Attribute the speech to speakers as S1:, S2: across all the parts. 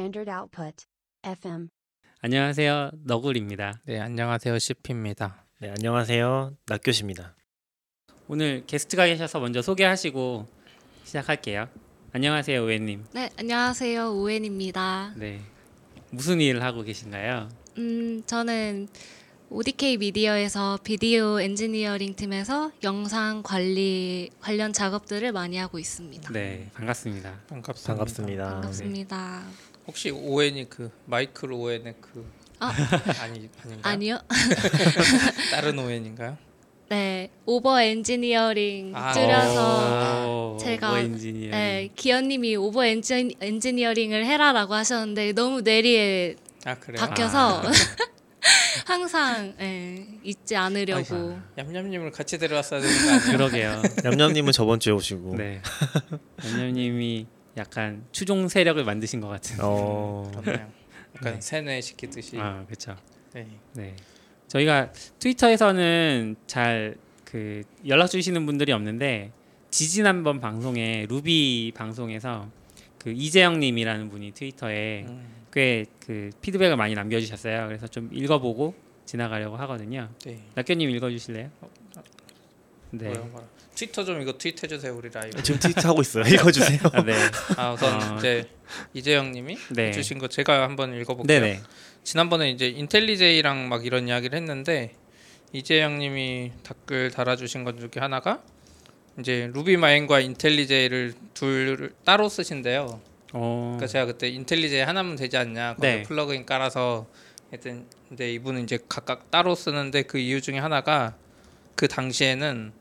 S1: Standard Output. FM.
S2: 안녕하세요. 너굴입니다.
S3: 네, 안녕하세요. CP입니다.
S4: 네, 안녕하세요. 낙교시입니다.
S2: 오늘 게스트가 계셔서 먼저 소개하시고 시작할게요. 안녕하세요, 우혜님.
S5: 네, 안녕하세요. 오웬입니다.
S2: 네. 무슨 일을 하고 계신가요?
S5: 음, 저는 ODK 미디어에서 비디오 엔지니어링 팀에서 영상 관리 관련 작업들을 많이 하고 있습니다.
S2: 네, 반갑습니다.
S3: 반갑습니다.
S4: 반갑습니다.
S5: 반갑습니다.
S3: 혹시 오웬이 그 마이클 오웬의 그
S5: 아.
S3: 아니 아닌가요?
S5: 아니요.
S3: 다른 오웬인가요?
S5: 네, over engineering
S3: 아.
S5: 줄여서
S2: 오,
S5: 제가-
S2: 뭐 엔지니어.
S5: 네, 기현님이 over engi, engineering을 해라라고 하셨는데 너무 뇌리에
S3: 아 그래요?
S5: 박혀서 항상 예, 잊지 않으려고.
S3: 얌얌님을 같이 데려왔어야 되는 거 아니에요?
S2: 그러게요.
S4: 냠냠님은 저번 주에 오시고.
S2: 네. 연녀님이 약간 추종 세력을 만드신 것 같은.
S4: 어.
S3: 그렇네요. 약간
S2: 네.
S3: 세뇌 시키듯이.
S2: 아, 그렇죠.
S3: 네.
S2: 네. 저희가 트위터에서는 잘 그 연락 주시는 분들이 없는데 지지난번 방송에 루비 방송에서 그 이재영님이라는 분이 트위터에
S3: 음,
S2: 꽤그 피드백을 많이 남겨주셨어요. 그래서 좀 읽어보고 지나가려고 하거든요.
S3: 네.
S2: 낙교님 읽어주실래요? 네.
S3: 뭐요, 뭐요? 트위터 좀 이거 트윗 해 주세요 우리 라이브.
S4: 지금 트위트 하고 있어요. 읽어주세요.
S2: 아, 네.
S3: 아 우선
S2: 어.
S3: 이제 이재영님이
S2: 네.
S3: 주신 거 제가 한번 읽어볼게요.
S2: 네네.
S3: 지난번에 이제 IntelliJ랑 막 이런 이야기를 했는데 이재영님이 댓글 달아주신 것 중에 하나가 이제 RubyMine과 IntelliJ를 둘 따로 쓰신대요.
S2: 어.
S3: 그러니까 제가 그때 IntelliJ 하나면 되지 않냐, 거기
S2: 네.
S3: plugin 깔아서 했던 근데 이분은 이제 각각 따로 쓰는데 그 이유 중에 하나가 그 당시에는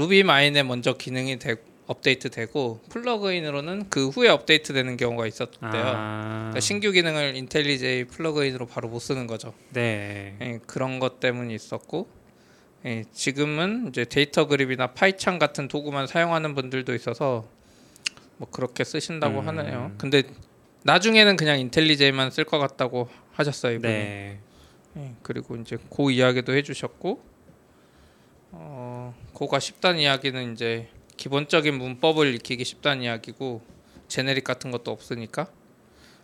S3: RubyMine에 먼저 기능이 되, 업데이트되고 plugin으로는 그 후에 업데이트되는 경우가 있었대요.
S2: 아.
S3: 그러니까 신규 기능을 IntelliJ plugin으로 바로 못 쓰는 거죠.
S2: 네.
S3: 예, 그런 것 때문이 있었고 예, 지금은 이제 DataGrip이나 PyCharm 같은 도구만 사용하는 분들도 있어서 뭐 그렇게 쓰신다고
S2: 음.
S3: 하네요. 근데 나중에는 그냥 IntelliJ만 쓸 것 같다고 하셨어요 이분이.
S2: 네.
S3: 예, 그리고 이제 그 이야기도 해주셨고 어, 고가 쉽다는 이야기는 이제 기본적인 문법을 익히기 쉽다는 이야기고 제네릭 같은 것도 없으니까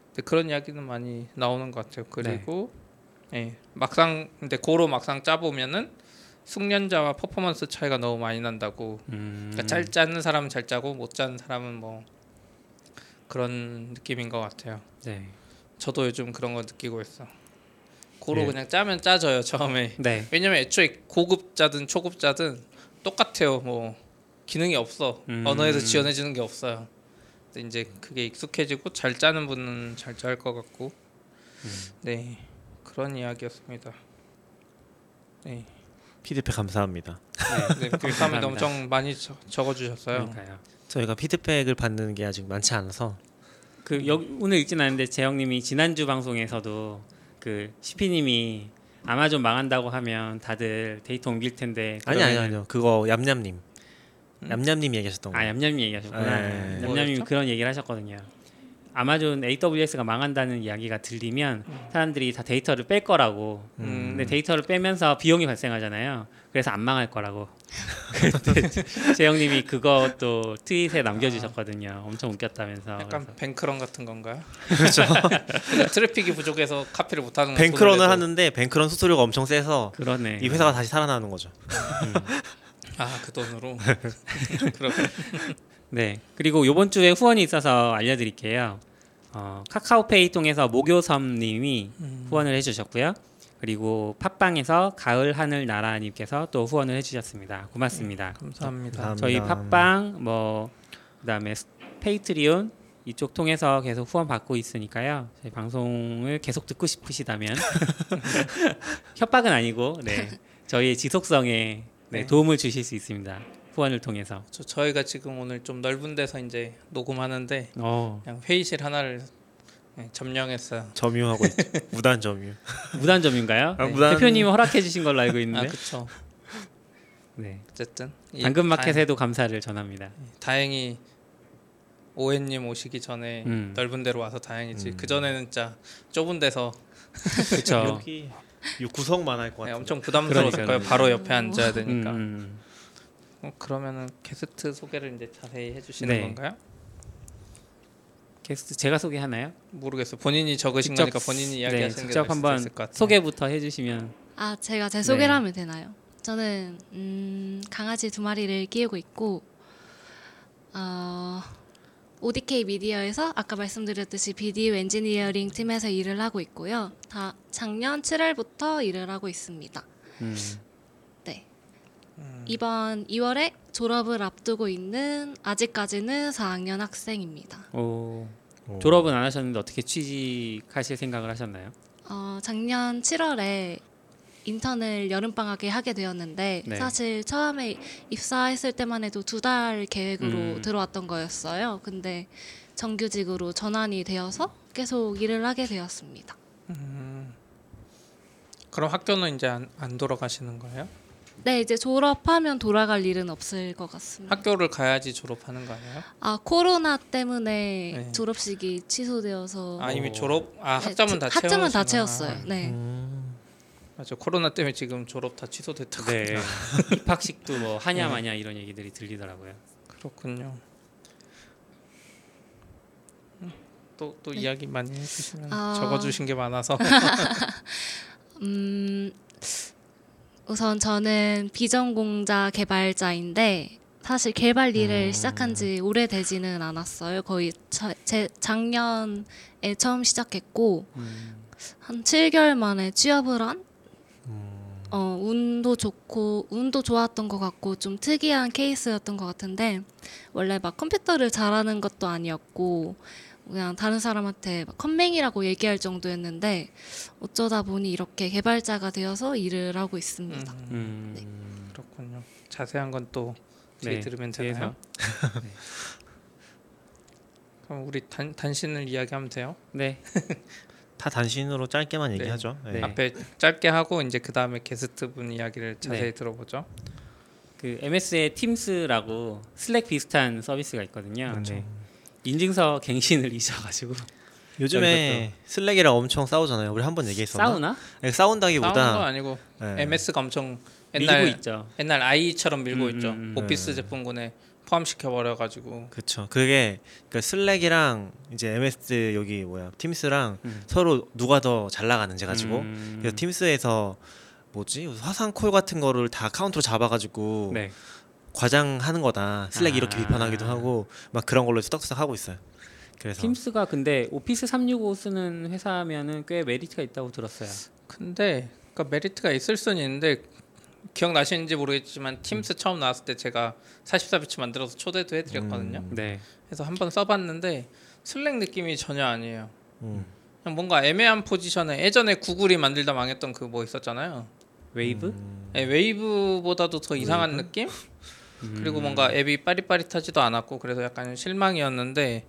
S3: 근데 그런 이야기는 많이 나오는 것 같아요. 그리고 예, 막상 근데 고로 막상 짜보면은 숙련자와 퍼포먼스 차이가 너무 많이 난다고
S2: 음.
S3: 그러니까 잘 짜는 사람은 잘 짜고 못 짜는 사람은 뭐 그런 느낌인 것 같아요.
S2: 네.
S3: 저도 요즘 그런 거 느끼고 있어. 고로
S4: 예.
S3: 그냥 짜면 짜져요 처음에.
S2: 네.
S3: 왜냐면 애초에 고급자든 초급자든 똑같아요. 뭐 기능이 없어.
S2: 음.
S3: 언어에서 지원해 주는 게 없어요. 근데 이제 그게 익숙해지고 잘 짜는 분은 잘 짤 것 같고.
S2: 음.
S3: 네 그런 이야기였습니다. 네,
S4: 피드백 감사합니다.
S3: 네 감사합니다.
S2: 감사합니다.
S3: 엄청 많이 적- 적어주셨어요.
S2: 그러니까요.
S4: 저희가 피드백을 받는 게 아직 많지 않아서
S2: 그 여기 오늘 읽진 않는데 재영님이 지난주 방송에서도 그 시피님이 아마존 망한다고 하면 다들 데이터 옮길 텐데
S4: 아니 아니 아니요. 그거 얌얌님.
S3: 음?
S4: 얌얌님 얘기하셨던 거.
S2: 아 얌얌님 얘기하셨구나.
S4: 네.
S2: 얌얌님이
S3: 뭐였죠?
S2: 그런 얘기를 하셨거든요. 아마존 AWS가 망한다는 이야기가 들리면 사람들이 다 데이터를 뺄 거라고.
S3: 음.
S2: 근데 데이터를 빼면서 비용이 발생하잖아요. 그래서 안 망할 거라고. 재영님이 그것도 트윗에 남겨주셨거든요. 엄청 웃겼다면서.
S3: 약간. 뱅크런 같은 건가요?
S4: 그렇죠.
S3: 트래픽이 부족해서 카피를 못하는
S4: 뱅크런을 하는데 뱅크런 수수료가 엄청 세서
S2: 그러네.
S4: 이 회사가 다시 살아나는 거죠.
S3: 아그 돈으로 그렇
S2: 네. 그리고 이번 주에 후원이 있어서 알려드릴게요. 어, 카카오페이 통해서 모교섬님이
S3: 음.
S2: 후원을 해주셨고요. 그리고 팟빵에서 가을 하늘 나라님께서 또 후원을 해주셨습니다. 고맙습니다.
S3: 감사합니다.
S4: 감사합니다.
S2: 저희 팟빵 뭐 그다음에 스- Patreon 이쪽 통해서 계속 후원 받고 있으니까요. 저희 방송을 계속 듣고 싶으시다면 협박은 아니고 네 저희의 지속성에 네,
S3: 네.
S2: 도움을 주실 수 있습니다. 후원을 통해서.
S3: 저 저희가 지금 오늘 좀 넓은 데서 이제 녹음하는데
S2: 어,
S3: 그냥 회의실 하나를 네, 점령했어요.
S4: 점유하고 있죠. 무단 점유.
S2: 무단점인가요?
S4: 아,
S2: 네.
S4: 무단-
S2: 대표님이 허락해 주신 걸로 알고 있는데.
S3: 아 그렇죠.
S2: 네.
S3: 어쨌든 이
S2: 당근마켓에도 감사를 전합니다.
S3: 다, 행히 오해님 오시기 전에
S2: 음.
S3: 넓은 데로 와서 다행이지.
S4: 음.
S3: 그 전에는 진짜 좁은 데서
S2: 그렇죠.
S4: 여기 이 구석만 할것
S3: 네,
S4: 같아요.
S3: 엄청 부담스러웠을. 거예요. 바로 옆에 앉아야
S2: 음,
S3: 되니까.
S2: 음.
S3: 어, 그러면은 게스트 소개를 이제 자세히 해주시는
S2: 네.
S3: 건가요?
S2: 게스트 제가 소개하나요?
S3: 모르겠어. 본인이 적으신
S2: 직접-
S3: 거니까 본인이
S2: 네,
S3: 이야기하시는 게
S2: 직접 한번. 소개부터 해주시면
S5: 아 제가 제 소개를
S2: 네.
S5: 하면 되나요? 저는 음, 강아지 두 마리를 키우고 있고 어, ODK 미디어에서 아까 말씀드렸듯이 비디오 엔지니어링 팀에서 일을 하고 있고요. 다 작년 7월부터 일을 하고 있습니다.
S2: 음,
S5: 네. 이번 2월에 졸업을 앞두고 있는 아직까지는 4학년 학생입니다.
S2: 오,
S4: 오.
S2: 졸업은 안 하셨는데 어떻게 취직하실 생각을 하셨나요?
S5: 어, 작년 7월에 인턴을 여름방학에 하게 되었는데
S2: 네.
S5: 사실 처음에 입사했을 때만 해도 두 달 계획으로
S2: 음.
S5: 들어왔던 거였어요. 근데 정규직으로 전환이 되어서 계속 일을 하게 되었습니다.
S3: 그럼 학교는 이제 안, 안 돌아가시는 거예요?
S5: 네, 이제 졸업하면 돌아갈 일은 없을 것 같습니다.
S3: 학교를 가야지 졸업하는 거 아니에요?
S5: 아 코로나 때문에
S3: 네.
S5: 졸업식이 취소되어서
S3: 아 이미
S4: 어.
S3: 졸업 아
S5: 네,
S3: 학점은 다
S5: 학점은 다. 채웠어요. 네.
S4: 음.
S3: 맞아 코로나 때문에 지금 졸업 다 취소됐다고.
S2: 네. 입학식도 뭐 하냐 마냐 이런 얘기들이 들리더라고요.
S3: 그렇군요. 또또
S5: 네.
S3: 이야기 많이 해주시면
S5: 아.
S3: 적어주신 게 많아서
S5: 음, 우선 저는 비전공자 개발자인데 사실 개발 일을
S4: 음.
S5: 시작한 지 오래되지는 않았어요. 거의 자, 제 작년에 처음 시작했고
S2: 음,
S5: 한 7개월 만에 취업을 한
S4: 음.
S5: 어, 운도 좋고 운도 좋았던 것 같고 좀 특이한 케이스였던 것 같은데 원래 막 컴퓨터를 잘하는 것도 아니었고 그냥 다른 사람한테 막 컴맹이라고 얘기할 정도였는데 어쩌다 보니 이렇게 개발자가 되어서 일을 하고 있습니다.
S3: 음,
S2: 음,
S3: 그렇군요. 자세한 건 또 뒤에
S2: 네,
S3: 들으면. 되나요? 그럼 우리 단, 단신을 이야기하면 돼요.
S2: 네.
S4: 다 단신으로 짧게만
S3: 네.
S4: 얘기하죠. 네.
S2: 네.
S3: 앞에 짧게 하고 이제 그 다음에 게스트 분 이야기를 자세히
S2: 네.
S3: 들어보죠.
S2: 그 MS의 팀스라고 슬랙 비슷한 서비스가 있거든요.
S4: 그렇죠.
S2: 네. 인증서 갱신을 잊어가지고
S4: 요즘에 Slack이랑 엄청 싸우잖아요. 우리 한 번 얘기했었나?
S2: 싸우나?
S4: 네,
S3: 싸우는 건
S4: 싸운다기보다
S3: 아니고
S4: 네.
S3: MS가 엄청
S2: 밀고
S3: 옛날
S2: 있죠.
S3: 옛날 IE처럼 밀고
S2: 음,
S3: 있죠.
S2: 음, 음.
S3: 오피스
S4: 네.
S3: 제품군에 포함시켜 버려 가지고
S4: 그렇죠. 그게 그러니까 Slack이랑 이제 MS 여기 뭐야 Teams랑
S2: 음.
S4: 서로 누가 더 잘 나가는지 가지고
S2: 음,
S4: 그래서 Teams에서 뭐지 화상 콜 같은 거를 다 카운트로 잡아가지고
S2: 네.
S4: 과장하는 거다. Slack
S2: 아.
S4: 이렇게 비판하기도 하고 막 그런 걸로 쑥덕쑥덕 하고 있어요. 그래서
S2: Teams가 근데 Office 365 쓰는 회사면은 꽤 메리트가 있다고 들었어요.
S3: 근데 그러니까 메리트가 있을 수는 있는데 기억나시는지 모르겠지만 Teams 처음 나왔을 때 제가 44bits 만들어서 초대도 해드렸거든요.
S4: 음.
S2: 네.
S3: 그래서 한번 써봤는데 Slack 느낌이 전혀 아니에요.
S4: 음.
S3: 그냥 뭔가 애매한 포지션에 예전에 구글이 만들다 망했던 그 뭐 있었잖아요.
S2: 웨이브?
S4: 음.
S3: 예, Wave보다도 더 이상한 느낌? 그리고
S2: 음.
S3: 뭔가 앱이 빠릿빠릿하지도 않았고 그래서 약간 실망이었는데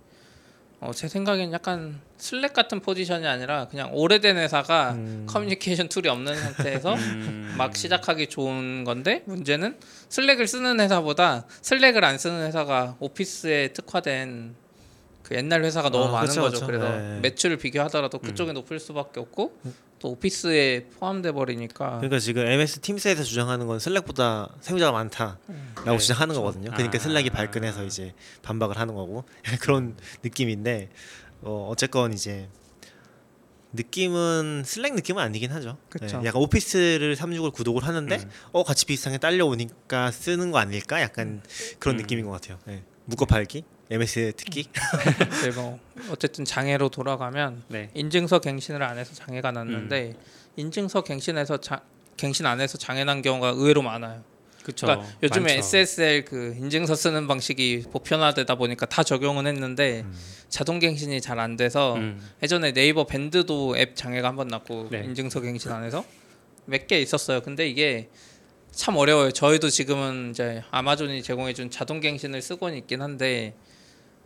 S3: 어, 제 생각엔 약간 Slack 같은 포지션이 아니라 그냥 오래된 회사가
S4: 음.
S3: 커뮤니케이션 툴이 없는 상태에서
S2: 음.
S3: 막 시작하기 좋은 건데 문제는 Slack을 쓰는 회사보다 Slack을 안 쓰는 회사가 오피스에 특화된 그 옛날 회사가 너무
S4: 아,
S3: 많은
S4: 그쵸,
S3: 거죠.
S4: 그쵸.
S3: 그래서
S4: 네.
S3: 매출을 비교하더라도 그쪽이 높을 수밖에 없고 또 오피스에 포함돼 버리니까
S4: 그러니까 지금 MS 팀스에서 주장하는 건 슬랙보다 세우자가 많다라고
S2: 네,
S4: 주장하는
S2: 그렇죠.
S4: 거거든요. 그러니까
S2: 아.
S4: 슬랙이 발끈해서 이제 반박을 하는 거고 그런 느낌인데 어, 어쨌건 이제 느낌은 슬랙 느낌은 아니긴 하죠. 네, 약간 오피스를 365을 구독을 하는데
S2: 음.
S4: 어 같이 비슷하게 딸려오니까 쓰는 거 아닐까? 약간 그런
S2: 음.
S4: 느낌인 것 같아요. 네. 묶어 팔기, MS 특기.
S3: 네, 뭐 어쨌든 장애로 돌아가면
S2: 네.
S3: 인증서 갱신을 안 해서 장애가 났는데
S2: 음.
S3: 인증서 갱신해서 자, 갱신 안 해서 장애 난 경우가 의외로 많아요.
S2: 그렇죠.
S3: 그러니까 요즘에
S2: 많죠.
S3: SSL 그 인증서 쓰는 방식이 보편화되다 보니까 다 적용은 했는데
S4: 음.
S3: 자동 갱신이 잘 안 돼서
S2: 음.
S3: 예전에 네이버 밴드도 앱 장애가 한 번 났고
S2: 네.
S3: 인증서 갱신 안 해서 몇 개 있었어요. 근데 이게 참 어려워요. 저희도 지금은 이제 아마존이 제공해준 자동 갱신을 쓰고는 있긴 한데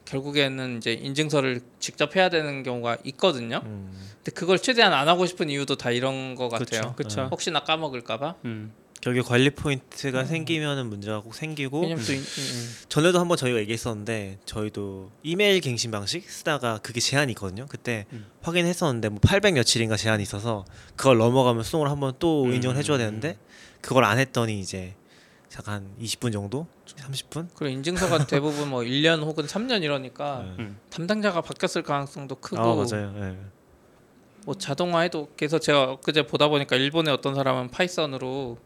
S3: 결국에는 이제 인증서를 직접 해야 되는 경우가 있거든요.
S4: 음.
S3: 근데 그걸 최대한 안 하고 싶은 이유도 다 이런 거 같아요.
S4: 그쵸.
S2: 그쵸.
S3: 혹시나 까먹을까봐.
S2: 음.
S4: 결국에 관리 포인트가 생기면은 문제가 꼭 생기고
S3: 인- 음,
S4: 전에도 한번 저희가 얘기했었는데 저희도 이메일 갱신 방식 쓰다가 그게 제한이 있거든요. 그때
S2: 음.
S4: 확인했었는데 뭐 800 며칠인가 제한이 있어서 그걸 넘어가면 수동으로 한번 또
S2: 음.
S4: 인정을 해줘야 되는데 그걸 안 했더니 이제 약간 20분 정도, 30분.
S3: 그리고 인증서가 대부분 뭐 1년 혹은 3년 이러니까
S4: 네.
S2: 음.
S3: 담당자가 바뀌었을 가능성도 크고
S4: 아 맞아요. 예.
S3: 뭐 자동화해도 그래서 제가 그제 보다 보니까 일본의 어떤 사람은 Python으로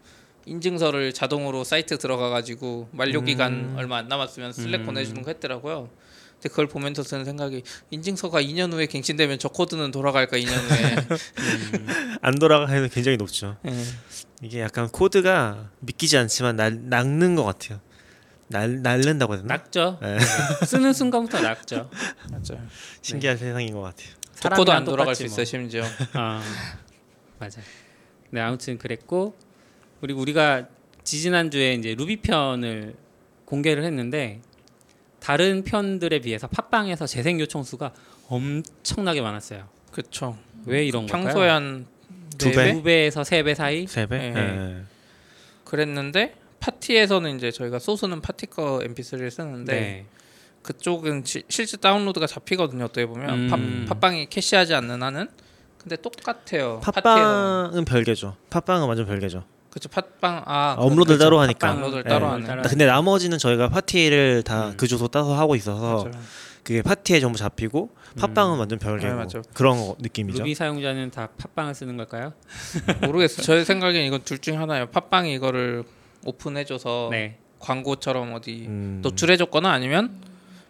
S3: 인증서를 자동으로 사이트 들어가 가지고 만료 기간
S4: 음.
S3: 얼마 안 남았으면 Slack
S2: 음.
S3: 보내주는 거 했더라고요. 근데 그걸 보면서 드는 생각이 인증서가 2년 후에 갱신되면 저 코드는 돌아갈까 2년 후에.
S4: 안 돌아가는 굉장히 높죠.
S3: 예.
S4: 이게 약간 코드가 믿기지 않지만 날, 낚는 것 같아요. 날 날른다고 해야 되나?
S2: 낙죠.
S4: 네.
S2: 쓰는 순간부터 낙죠.
S3: 맞아요.
S4: 신기한 세상인 것 같아요.
S2: 사람이랑
S3: 안 돌아갈 수
S2: 뭐.
S3: 있어요 심지어.
S2: 아 맞아. 네 아무튼 그랬고 그리고 우리가 지지난 주에 이제 루비 편을 공개를 했는데 다른 편들에 비해서 팟빵에서 재생 요청 수가 엄청나게 많았어요.
S3: 그렇죠.
S2: 왜 이런
S3: 평소에
S2: 걸까요?
S3: 한 두네
S4: 배?
S2: 두 배에서 세 배 사이.
S4: 세 배?
S3: 네.
S4: 예.
S3: 그랬는데 팟티에서는 이제 저희가 소스는 팟티 거 MP3를 쓰는데
S2: 네.
S3: 그쪽은 시- 실제 다운로드가 잡히거든요. 어떻게 보면
S2: 음.
S3: 팟, 팟빵이 캐시하지 않는 한은 근데 똑같아요.
S4: 팟빵은 별개죠. 팟빵은 완전 별개죠.
S3: 그렇죠. 팟빵 아
S4: 아, 업로드를. 따로 하니까.
S3: 업로드를
S4: 네.
S3: 따로 하는.
S4: 근데 나머지는 저희가 팟티를 다
S2: 음.
S4: 그 주소 따서 하고 있어서
S3: 맞아요.
S4: 그게 파티에 전부 잡히고 팟빵은 완전 별개고
S3: 네, 맞죠.
S4: 그런 거- 느낌이죠.
S2: 루비 사용자는 다 팟빵을 쓰는 걸까요?
S3: 모르겠어요. 제 생각엔 이건 둘 중 하나예요. 팟빵이 이거를 오픈해줘서
S2: 네.
S3: 광고처럼 어디
S4: 음.
S3: 노출해줬거나 아니면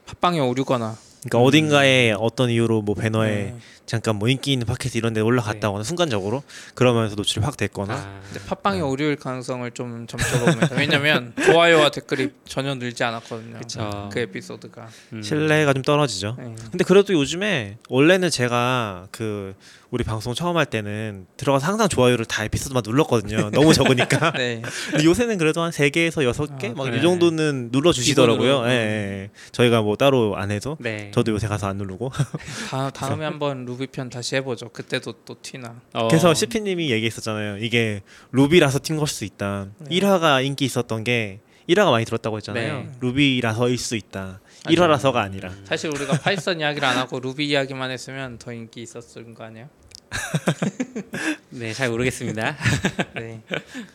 S3: 팟빵이 오류거나.
S4: 그러니까 어딘가에 어떤 이유로 뭐 배너에
S3: 네.
S4: 잠깐 뭐 인기 있는 팟캐스트 이런 데 올라갔다거나 순간적으로 그러면서 노출이 확 됐거나
S2: 아,
S3: 근데 팟빵이 오류일 가능성을 좀 점쳐봅니다. 왜냐면 좋아요와 댓글이 전혀 늘지 않았거든요.
S2: 그쵸.
S3: 그 에피소드가.
S2: 음.
S4: 신뢰가 좀 떨어지죠.
S3: 네.
S4: 근데 그래도 요즘에 원래는 제가 그 우리 방송 처음 할 때는 들어가서 항상 좋아요를 다 에피소드만 눌렀거든요. 너무 적으니까.
S3: 네.
S4: 근데 요새는 그래도 한 세 개에서 여섯 개
S3: 아,
S4: 막이
S2: 그래.
S4: 정도는 눌러 주시더라고요.
S3: 기본으로.
S4: 예, 예. 저희가 뭐 따로 안 해도
S2: 네.
S4: 저도 요새 가서 안 누르고.
S3: 다, 다음에 한번 루비 편 다시 해보죠. 그때도 또 티나.
S2: 어,
S4: 그래서 CP 님이 얘기했었잖아요. 이게 루비라서 튄 걸 수 있다.
S3: 네.
S4: 1화가 인기 있었던 게 1화가 많이 들었다고 했잖아요.
S2: 네.
S4: Ruby라서일 수 있다. 1화라서가 아니라.
S3: 사실 우리가 Python 이야기를 안 하고 루비 이야기만 했으면 더 인기 있었을 거 아니에요?
S2: 네, 잘 모르겠습니다.
S3: 네.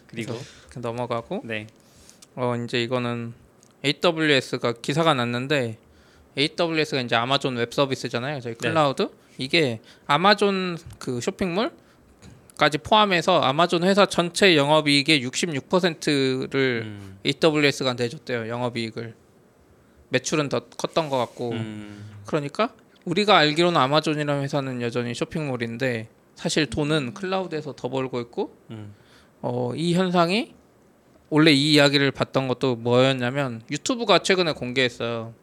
S2: 그리고
S3: 그 넘어가고
S2: 네.
S3: 어 이제 이거는 AWS가 기사가 났는데 AWS가 이제 아마존 웹 서비스잖아요. 저희
S2: 네.
S3: 클라우드 이게 아마존 그 쇼핑몰 까지 포함해서 아마존 회사 전체 영업이익의 66%를
S2: 음.
S3: AWS가 내줬대요. 영업이익을 매출은 더 컸던 것 같고
S2: 음.
S3: 그러니까 우리가 알기로는 아마존이라는 회사는 여전히 쇼핑몰인데 사실 돈은 클라우드에서 더 벌고 있고
S2: 음.
S3: 어, 이 현상이 원래 이 이야기를 봤던 것도 뭐였냐면 유튜브가 최근에 공개했어요.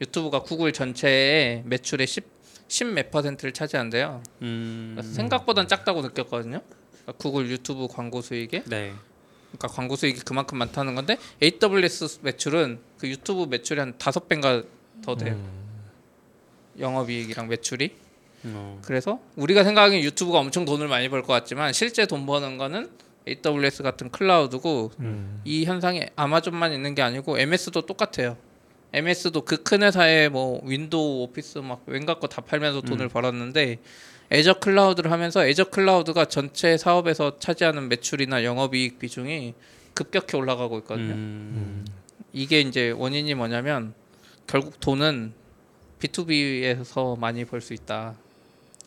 S3: 유튜브가 구글 전체의 매출의 10, 10몇 퍼센트를 차지한대요.
S2: 음.
S3: 그러니까 생각보단 작다고 느꼈거든요. 그러니까 구글 유튜브 광고 수익에
S2: 네.
S3: 그러니까 광고 수익이 그만큼 많다는 건데 AWS 매출은 그 유튜브 매출이 한 다섯 배인가 더 돼요. 영업이익이랑 매출이.
S2: 어.
S3: 그래서 우리가 생각하기엔 유튜브가 엄청 돈을 많이 벌 것 같지만 실제 돈 버는 거는 AWS 같은 클라우드고
S4: 음.
S3: 이 현상이 아마존만 있는 게 아니고 MS도 똑같아요. MS도 그 큰 회사에 뭐 윈도우 오피스 막 온갖 거 다 팔면서 돈을 벌었는데 Azure 클라우드를 하면서 Azure 클라우드가 전체 사업에서 차지하는 매출이나 영업이익 비중이 급격히 올라가고 있거든요.
S2: 음.
S3: 이게 이제 원인이 뭐냐면 결국 돈은 B2B에서 많이 벌 수 있다.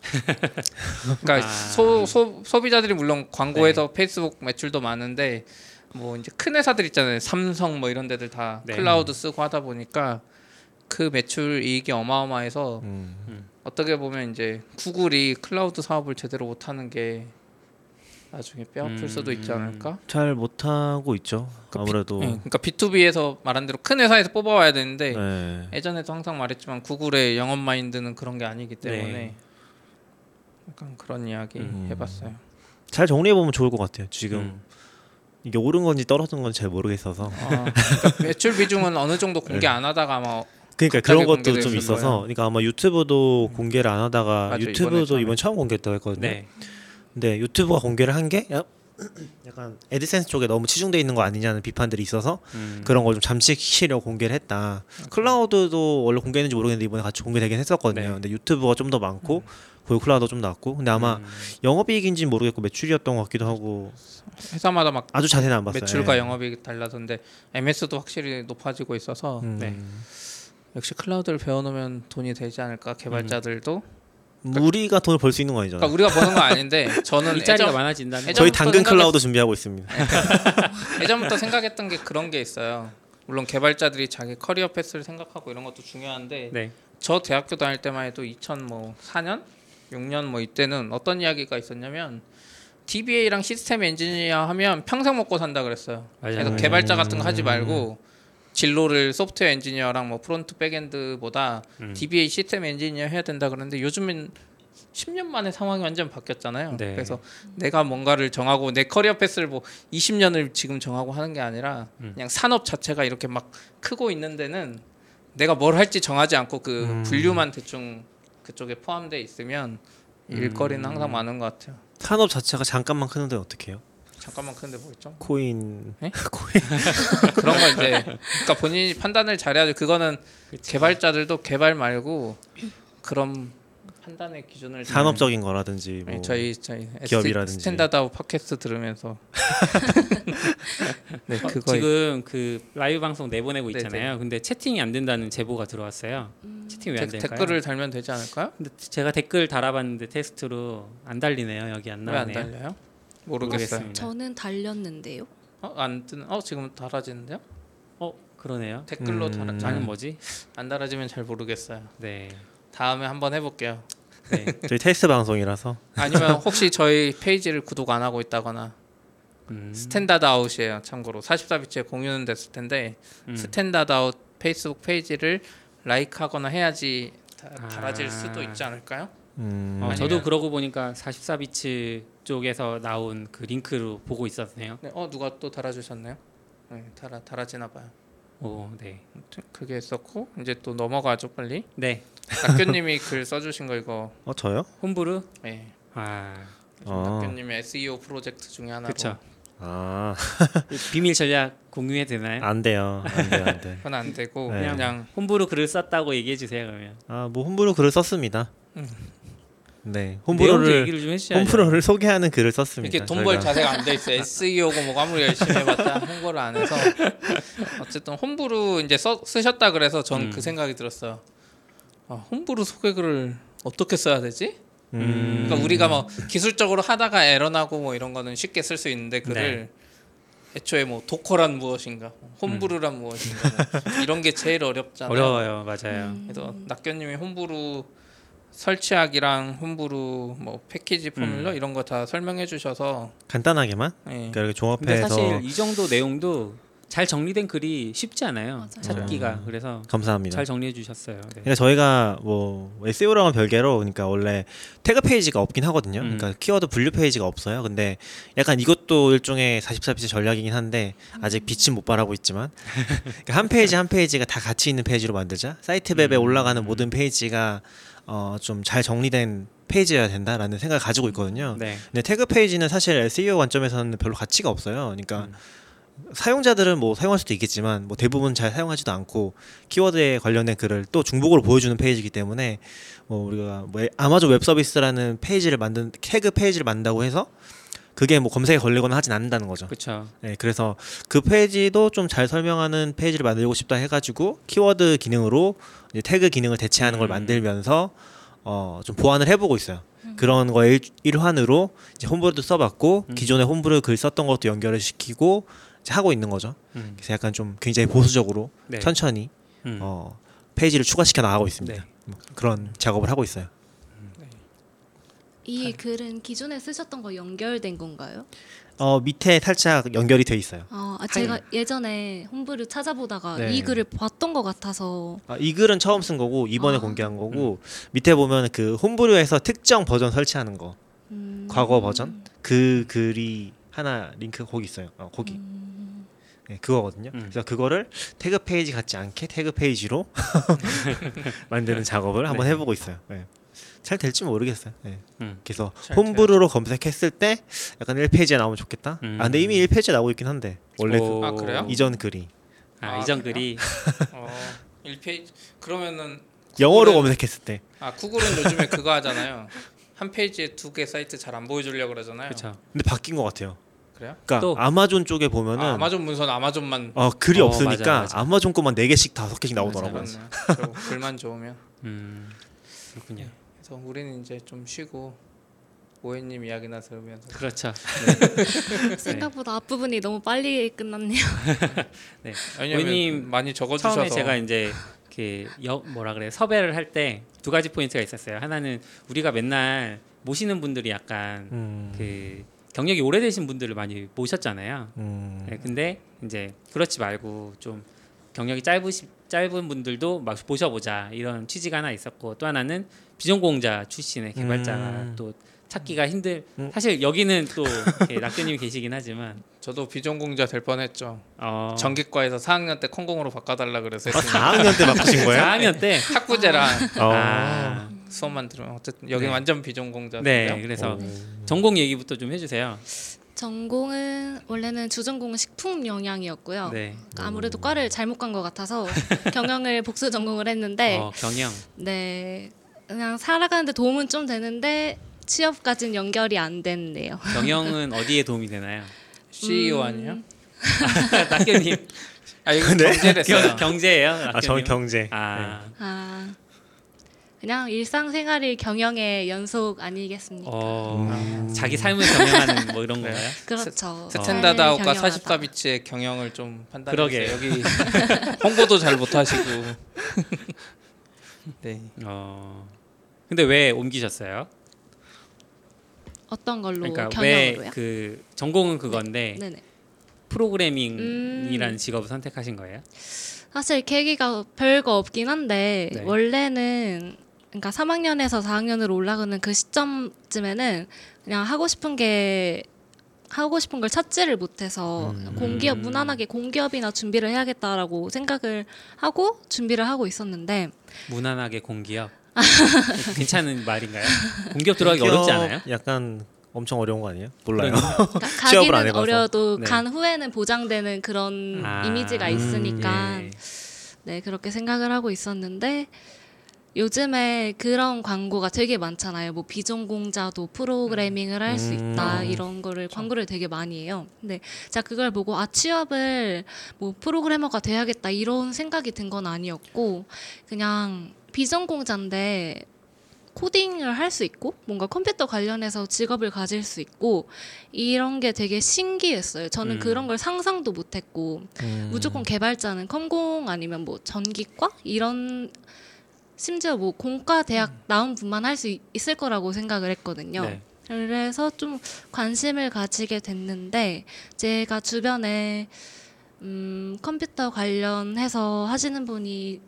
S3: 그러니까
S2: 아.
S3: 소, 소, 소비자들이 물론 광고에서 페이스북 매출도 많은데 뭐 이제 큰 회사들 있잖아요. 삼성 뭐 이런 데들 다
S2: 네.
S3: 클라우드 쓰고 하다 보니까 그 매출 이익이 어마어마해서
S4: 음.
S3: 어떻게 보면 이제 구글이 클라우드 사업을 제대로 못 하는 게 나중에 뼈 아플
S2: 음.
S3: 수도 있지 않을까?
S4: 잘 못하고 있죠.
S3: 그
S4: 아무래도.
S3: 예, 그러니까 B2B에서 말한 대로 큰 회사에서 뽑아와야 되는데
S4: 네.
S3: 예전에도 항상 말했지만 구글의 영업 마인드는 그런 게 아니기 때문에
S2: 네.
S3: 약간 그런 이야기
S4: 음.
S3: 해봤어요.
S4: 잘 정리해 보면 좋을 것 같아요. 지금
S2: 음.
S4: 이게 오른 건지 떨어진 건지 잘 모르겠어서.
S3: 아, 그러니까 매출 비중은 어느 정도 공개 안 하다가 아마
S4: 그러니까 그런 것도 좀 있어서
S3: 거예요.
S4: 그러니까 아마 유튜브도 공개를 안 하다가
S3: 맞아,
S4: 유튜브도. 이번 처음 공개했다고 했거든요.
S2: 네.
S4: 근데 유튜브가 공개를 한 게 약간 AdSense 쪽에 너무 치중돼 있는 거 아니냐는 비판들이 있어서
S2: 음.
S4: 그런 걸 좀 잠식시키려고 공개를 했다. 클라우드도 원래 공개했는지 모르겠는데 이번에 같이 공개되긴 했었거든요.
S2: 네.
S4: 근데 유튜브가 좀 더 많고 보유 클라우드 좀 나왔고 근데 아마
S2: 음.
S4: 영업이익인지 는 모르겠고 매출이었던 것 같기도 하고
S3: 회사마다 막
S4: 아주 자세히는 안 봤어요.
S3: 매출과
S4: 예.
S3: 영업이익이 달라던데 MS도 확실히 높아지고 있어서
S4: 음.
S2: 네.
S3: 역시 클라우드를 배워놓으면 돈이 되지 않을까 개발자들도
S4: 뭐 우리가 돈을 벌 수 있는 건 아니죠.
S3: 그러니까 우리가 버는 건 아닌데 저는
S2: 일자리가
S3: 예전,
S2: 많아진다는
S4: 저희 당근
S3: 생각했-
S4: 클라우드 준비하고 있습니다.
S3: 예전부터 생각했던 게 그런 게 있어요. 물론 개발자들이 자기 career path를 생각하고 이런 것도 중요한데
S2: 네.
S3: 저 대학교 다닐 때만 해도 2004년, 6년 뭐 이때는 어떤 이야기가 있었냐면 DBA랑 시스템 엔지니어 하면 평생 먹고 산다 그랬어요.
S2: 맞아요.
S3: 그래서 개발자 같은 거 하지 말고 진로를 소프트웨어 엔지니어랑 뭐 front backend보다
S2: 음.
S3: DBA 시스템 엔지니어 해야 된다 그러는데 요즘엔 10년 만에 상황이 완전 바뀌었잖아요.
S2: 네.
S3: 그래서 내가 뭔가를 정하고 내 career path를 뭐 20년을 지금 정하고 하는 게 아니라
S2: 음.
S3: 그냥 산업 자체가 이렇게 막 크고 있는 데는 내가 뭘 할지 정하지 않고 그
S4: 음.
S3: 분류만 대충 그쪽에 포함돼 있으면 일거리는
S2: 음.
S3: 항상 많은 것 같아요.
S4: 산업 자체가 잠깐만 크는데 어떻게 해요?
S3: 잠깐만 뭐 있죠?
S4: 코인
S3: 네?
S4: 코인
S3: 그런 거 이제 그러니까 본인이 판단을 잘해야죠. 그거는 개발자들도 개발 말고 그런 판단의 기준을 잘-
S4: 산업적인 거라든지 뭐
S3: 네, 저희 저희
S4: 기업이라든지.
S3: 스탠다드하고 팟캐스트 들으면서 네
S2: 어,
S3: 그거
S2: 지금 그 라이브 방송 내보내고
S3: 네,
S2: 있잖아요. 근데 채팅이 안 된다는 제보가 들어왔어요. 채팅 왜안
S3: 데-
S2: 될까요?
S3: 댓글을 달면 되지 않을까요?
S2: 근데 제가 댓글 달아봤는데 테스트로 안 달리네요. 여기 안 나오네요.
S3: 달려요? 모르겠어요.
S2: 모르겠습니다.
S5: 저는 달렸는데요.
S3: 어, 안 뜨는. 어 지금 달아지는데요?
S2: 어 그러네요.
S3: 댓글로
S4: 음.
S3: 달아.
S2: 나는 뭐지?
S3: 안 달아지면 잘 모르겠어요.
S2: 네.
S3: 다음에 한번 해볼게요.
S2: 네.
S4: 저희 테스트 방송이라서
S3: 아니면 혹시 저희 페이지를 구독 안 하고 있다거나
S2: 음.
S3: Standard Out이에요. 참고로 44bits에 공유는 됐을 텐데
S2: 음.
S3: Standard Out 페이스북 페이지를 like하거나 해야지 다,
S2: 아.
S3: 달아질 수도 있지 않을까요?
S4: 음,
S2: 어, 저도 그러고 보니까 44bits 쪽에서 나온 그 링크로 보고 있었네요.
S3: 네, 어 누가 또 달아주셨네요. 네, 달아 달아지나 봐요.
S2: 오, 네.
S3: 아무튼 그게 있었고 이제 또 넘어가죠 빨리.
S2: 네.
S3: 낙교님이 글 써주신 거 이거.
S4: 어 저요?
S2: 홈브루?
S3: 네.
S2: 아,
S4: 어.
S3: 낙교님의 SEO 프로젝트 중에 하나로.
S2: 그렇죠.
S4: 아,
S2: 비밀 전략 공유해도 되나요?
S4: 안 돼요. 안 돼요. 안 돼.
S3: 그건 안 되고
S4: 네.
S3: 그냥
S2: 홈브루 글을 썼다고 얘기해 주세요. 그러면.
S4: 아, 뭐 홈브로 글을 썼습니다.
S3: 음.
S4: 네,
S2: 해주셔야죠.
S4: 홈브로를 소개하는 글을 썼습니다.
S3: 이렇게 돈 벌. 자세가 안 돼 있어. SEO고 뭐 아무리 열심히 해봤자 홍보를 안 해서 어쨌든 홈브루 이제 써, 쓰셨다 그래서 전그
S2: 음.
S3: 생각이 들었어요. 아, 홈브루 소개글을 어떻게 써야 되지?
S4: 음,
S3: 그러니까 우리가 뭐 기술적으로 하다가 에러 나고 뭐 이런 거는 쉽게 쓸 수 있는데 글을
S2: 네.
S3: 애초에 뭐 도커란 무엇인가, 홈브루란 무엇인가 뭐 이런 게 제일 어렵잖아요.
S2: 어려워요. 맞아요.
S5: 음.
S3: 그래서 낙견님이 홈브루 설치하기랑 Homebrew 뭐 패키지 formula
S2: 음.
S3: 이런 거 다 설명해 주셔서
S4: 간단하게만
S3: 예.
S4: 그러니까 종합해서
S2: 사실 이 정도 내용도 잘 정리된 글이 쉽지 않아요.
S5: 맞아요.
S2: 찾기가. 그래서
S4: 감사합니다.
S2: 잘 정리해 주셨어요. 네.
S4: 그러니까 저희가 뭐 SEO랑은 별개로 그러니까 원래 태그 페이지가 없긴 하거든요.
S2: 음.
S4: 그러니까 키워드 분류 페이지가 없어요. 근데 약간 이것도 일종의 44bits 전략이긴 한데 아직 빛은 못 발하고 있지만 그러니까 한 페이지 한 페이지가 다 같이 있는 페이지로 만들자. site map에
S2: 음.
S4: 올라가는 모든 페이지가 어, 좀 잘 정리된 페이지여야 된다라는 생각을 가지고 있거든요.
S2: 네.
S4: 근데 태그 페이지는 사실 SEO 관점에서는 별로 가치가 없어요. 그러니까
S2: 음.
S4: 사용자들은 뭐 사용할 수도 있겠지만 뭐 대부분 잘 사용하지도 않고 키워드에 관련된 글을 또 중복으로 보여주는 페이지이기 때문에 뭐 우리가 뭐 Amazon Web Service라는 페이지를 만든 태그 페이지를 만든다고 해서 그게 뭐 검색에 걸리거나 하진 않는다는 거죠.
S2: 그렇죠.
S4: 네, 그래서 그 페이지도 좀 잘 설명하는 페이지를 만들고 싶다 해가지고 키워드 기능으로 이제 태그 기능을 대체하는 걸
S2: 음.
S4: 만들면서 어, 좀 보완을 해보고 있어요. 그런 거의 일- 일환으로 이제 홈브루도 써봤고
S2: 음.
S4: 기존에 홈브루 글 썼던 것도 연결을 시키고 이제 하고 있는 거죠.
S2: 음.
S4: 그래서 약간 좀 굉장히 보수적으로
S2: 네.
S4: 천천히
S2: 음.
S4: 어, 페이지를 추가시켜 나가고 있습니다.
S2: 네.
S4: 뭐 그런 작업을 하고 있어요.
S5: 이 글은 기존에 쓰셨던 거 연결된 건가요?
S4: 어, 밑에 살짝 연결이 돼 있어요.
S5: 아, 아, 제가 예전에 홈브를 찾아보다가
S4: 네.
S5: 이 글을 봤던 것 같아서
S4: 아, 이 글은 처음 쓴 거고 이번에
S5: 아.
S4: 공개한 거고 밑에 보면 그 Homebrew에서 특정 버전 설치하는 거
S5: 음,
S4: 과거 버전 그 글이 하나 링크 거기 있어요. 어, 거기
S5: 음,
S4: 네, 그거거든요.
S2: 음.
S4: 그래서 그거를 태그 페이지 같지 않게 태그 페이지로 만드는 작업을 한번
S2: 네.
S4: 해보고 있어요. 네. 잘 될지 모르겠어요. 네.
S2: 음.
S4: 그래서
S3: 잘
S4: Homebrew로 검색했을 때 약간 1페이지에 나오면 좋겠다.
S2: 음.
S4: 아 근데 이미 1페이지에 나오고 있긴 한데 원래
S2: 오.
S3: 아, 그래요?
S4: 그 이전 글이
S2: 아,
S3: 아,
S2: 이전
S3: 그래요?
S2: 글이
S3: 어, 1페이지 그러면은
S4: 영어로
S3: 구글은-
S4: 검색했을 때
S3: 아 구글은 요즘에 그거 하잖아요. 한 페이지에 두 개 사이트 잘 안 보여주려고 그러잖아요.
S2: 그렇죠.
S4: 근데 바뀐 것 같아요.
S3: 그래요?
S4: 그러니까
S2: 또-
S4: 아마존 쪽에 보면은
S3: 아, 아마존 문서는 아마존만
S4: 어, 글이
S2: 어,
S4: 없으니까
S2: 맞아요, 맞아요.
S4: 아마존 것만 네 개씩 다섯 개씩 나오더라고요.
S3: 저 글만 좋으면.
S2: 음, 그렇군요.
S3: 그래서 우리는 이제 좀 쉬고 오해님 이야기나 들으면서
S2: 그렇죠.
S5: 생각보다 앞부분이 너무 빨리 끝났네요.
S3: 왜냐면
S2: 오해님
S3: 많이 적어주셔서
S2: 처음에 제가 이제 그 여, 뭐라 그래 섭외를 할 때 두 가지 포인트가 있었어요. 하나는 우리가 맨날 모시는 분들이 약간
S4: 음,
S2: 그 경력이 오래되신 분들을 많이 모셨잖아요.
S4: 음,
S2: 네, 근데 이제 그렇지 말고 좀 경력이 짧으시, 짧은 분들도 막 모셔보자 이런 취지가 하나 있었고 또 하나는 비전공자 출신의 개발자가
S4: 음.
S2: 또 찾기가 힘들.
S4: 음.
S2: 사실 여기는 또 이렇게 낙교님이 계시긴 하지만
S3: 저도 비전공자 될 뻔했죠.
S2: 어,
S3: 전기과에서 4학년 때 컴공으로 바꿔달라 그래서
S4: 아,
S3: 했더니
S4: 4학년 때 바꾸신 거예요?
S2: 4학년 때
S3: 탁구제랑
S4: 어.
S2: 아,
S3: 수업만 들으면 어쨌든 여기
S2: 네.
S3: 완전 비전공자인데요.
S2: 네, 그래서
S4: 오.
S2: 전공 얘기부터 좀 해주세요.
S5: 전공은 원래는 주전공은 식품 영양이었고요.
S2: 네,
S5: 그러니까 아무래도 과를 잘못 간 것 같아서 경영을 복수 전공을 했는데
S2: 어, 경영.
S5: 네 그냥 살아가는데 도움은 좀 되는데 취업까지는 연결이 안 됐네요.
S2: 경영은 어디에 도움이 되나요?
S3: CEO
S5: 음,
S3: 아니에요?
S2: 낙교님
S3: 아 이거
S4: 네.
S3: 경제랬어요.
S2: 경, 경제예요.
S4: 아, 저
S2: 낙교님은?
S4: 경제.
S2: 아,
S5: 아 그냥 일상생활이 경영의 연속 아니겠습니까?
S2: 어,
S4: 음.
S2: 자기 삶을 경영하는 뭐 이런
S3: 네.
S2: 건가요?
S5: 그렇죠.
S3: Standard
S5: 삶을
S3: Out과
S5: 경영하다.
S3: 44bits의 경영을 좀 판단해. 주세요. 여기 홍보도 잘 못하시고. 네.
S2: 어. 근데 왜 옮기셨어요?
S5: 어떤 걸로
S2: 그러니까? 왜 그 전공은 그건데
S5: 네네.
S2: 프로그래밍이라는
S5: 음.
S2: 직업을 선택하신 거예요?
S5: 사실 계기가 별거 없긴 한데
S2: 네.
S5: 원래는 그러니까 3학년에서 4학년으로 올라가는 그 시점쯤에는 그냥 하고 싶은 게 하고 싶은 걸 찾지를 못해서
S4: 음.
S5: 공기업 무난하게 공기업이나 준비를 해야겠다라고 생각을 하고 준비를 하고 있었는데
S2: 무난하게 공기업. 괜찮은 말인가요? 공기업 들어가기
S4: 기업
S2: 어렵지 않아요?
S4: 약간 엄청 어려운 거 아니에요? 몰라요.
S5: 그러니까
S4: 취업을 안
S5: 가기는
S4: 해봐서.
S5: 어려도
S2: 네.
S5: 간 후에는 보장되는 그런
S2: 아,
S5: 이미지가
S4: 음,
S5: 있으니까
S2: 예.
S5: 네 그렇게 생각을 하고 있었는데 요즘에 그런 광고가 되게 많잖아요. 뭐 비전공자도 프로그래밍을 할수
S4: 음.
S5: 있다
S4: 어.
S5: 이런 거를 광고를 되게 많이 해요. 근데 제가 그걸 보고 아 취업을 뭐 프로그래머가 돼야겠다 이런 생각이 든 건 아니었고 그냥 비전공자인데 코딩을 할 수 있고 뭔가 컴퓨터 관련해서 직업을 가질 수 있고 이런 게 되게 신기했어요. 저는
S2: 음.
S5: 그런 걸 상상도 못했고
S4: 음.
S5: 무조건 개발자는 컴공 아니면 뭐 전기과 이런 심지어 뭐 공과 대학 나온 분만 할 수 있을 거라고 생각을 했거든요.
S2: 네.
S5: 그래서 좀 관심을 가지게 됐는데 제가 주변에 음, 컴퓨터 관련해서 하시는 분이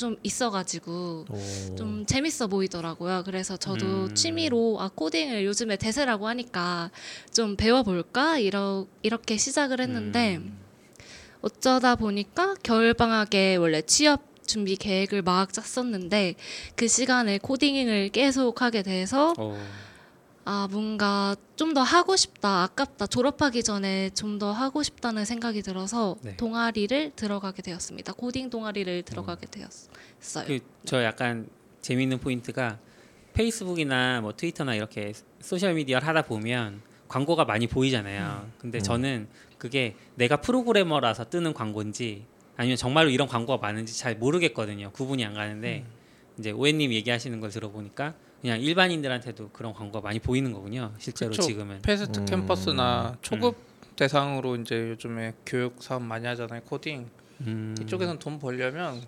S5: 좀 있어가지고
S4: 오.
S5: 좀 재밌어 보이더라고요. 그래서 저도
S2: 음.
S5: 취미로 아 코딩을 요즘에 대세라고 하니까 좀 배워볼까 이러 이렇게 시작을 했는데
S2: 음.
S5: 어쩌다 보니까 겨울 방학에 원래 취업 준비 계획을 막 짰었는데 그 시간에 코딩을 계속 하게 돼서
S2: 어.
S5: 아 뭔가 좀 더 하고 싶다 아깝다 졸업하기 전에 좀 더 하고 싶다는 생각이 들어서
S2: 네.
S5: 동아리를 들어가게 되었습니다 코딩 동아리를 들어가게 되었어요
S2: 그저 약간 재미있는 포인트가 페이스북이나 뭐 트위터나 이렇게 소셜 미디어를 하다 보면 광고가 많이 보이잖아요. 근데
S4: 음.
S2: 저는 그게 내가 프로그래머라서 뜨는 광고인지 아니면 정말로 이런 광고가 많은지 잘 모르겠거든요. 구분이 안 가는데 이제 오엔님 얘기하시는 걸 들어보니까 그냥 일반인들한테도 그런 광고가 많이 보이는 거군요. 실제로
S3: 그쵸.
S2: 지금은.
S3: Fast
S4: 음.
S3: Campus나 초급 대상으로 이제 요즘에 교육 사업 많이 하잖아요. 코딩.
S2: 음.
S3: 이쪽에선 돈 벌려면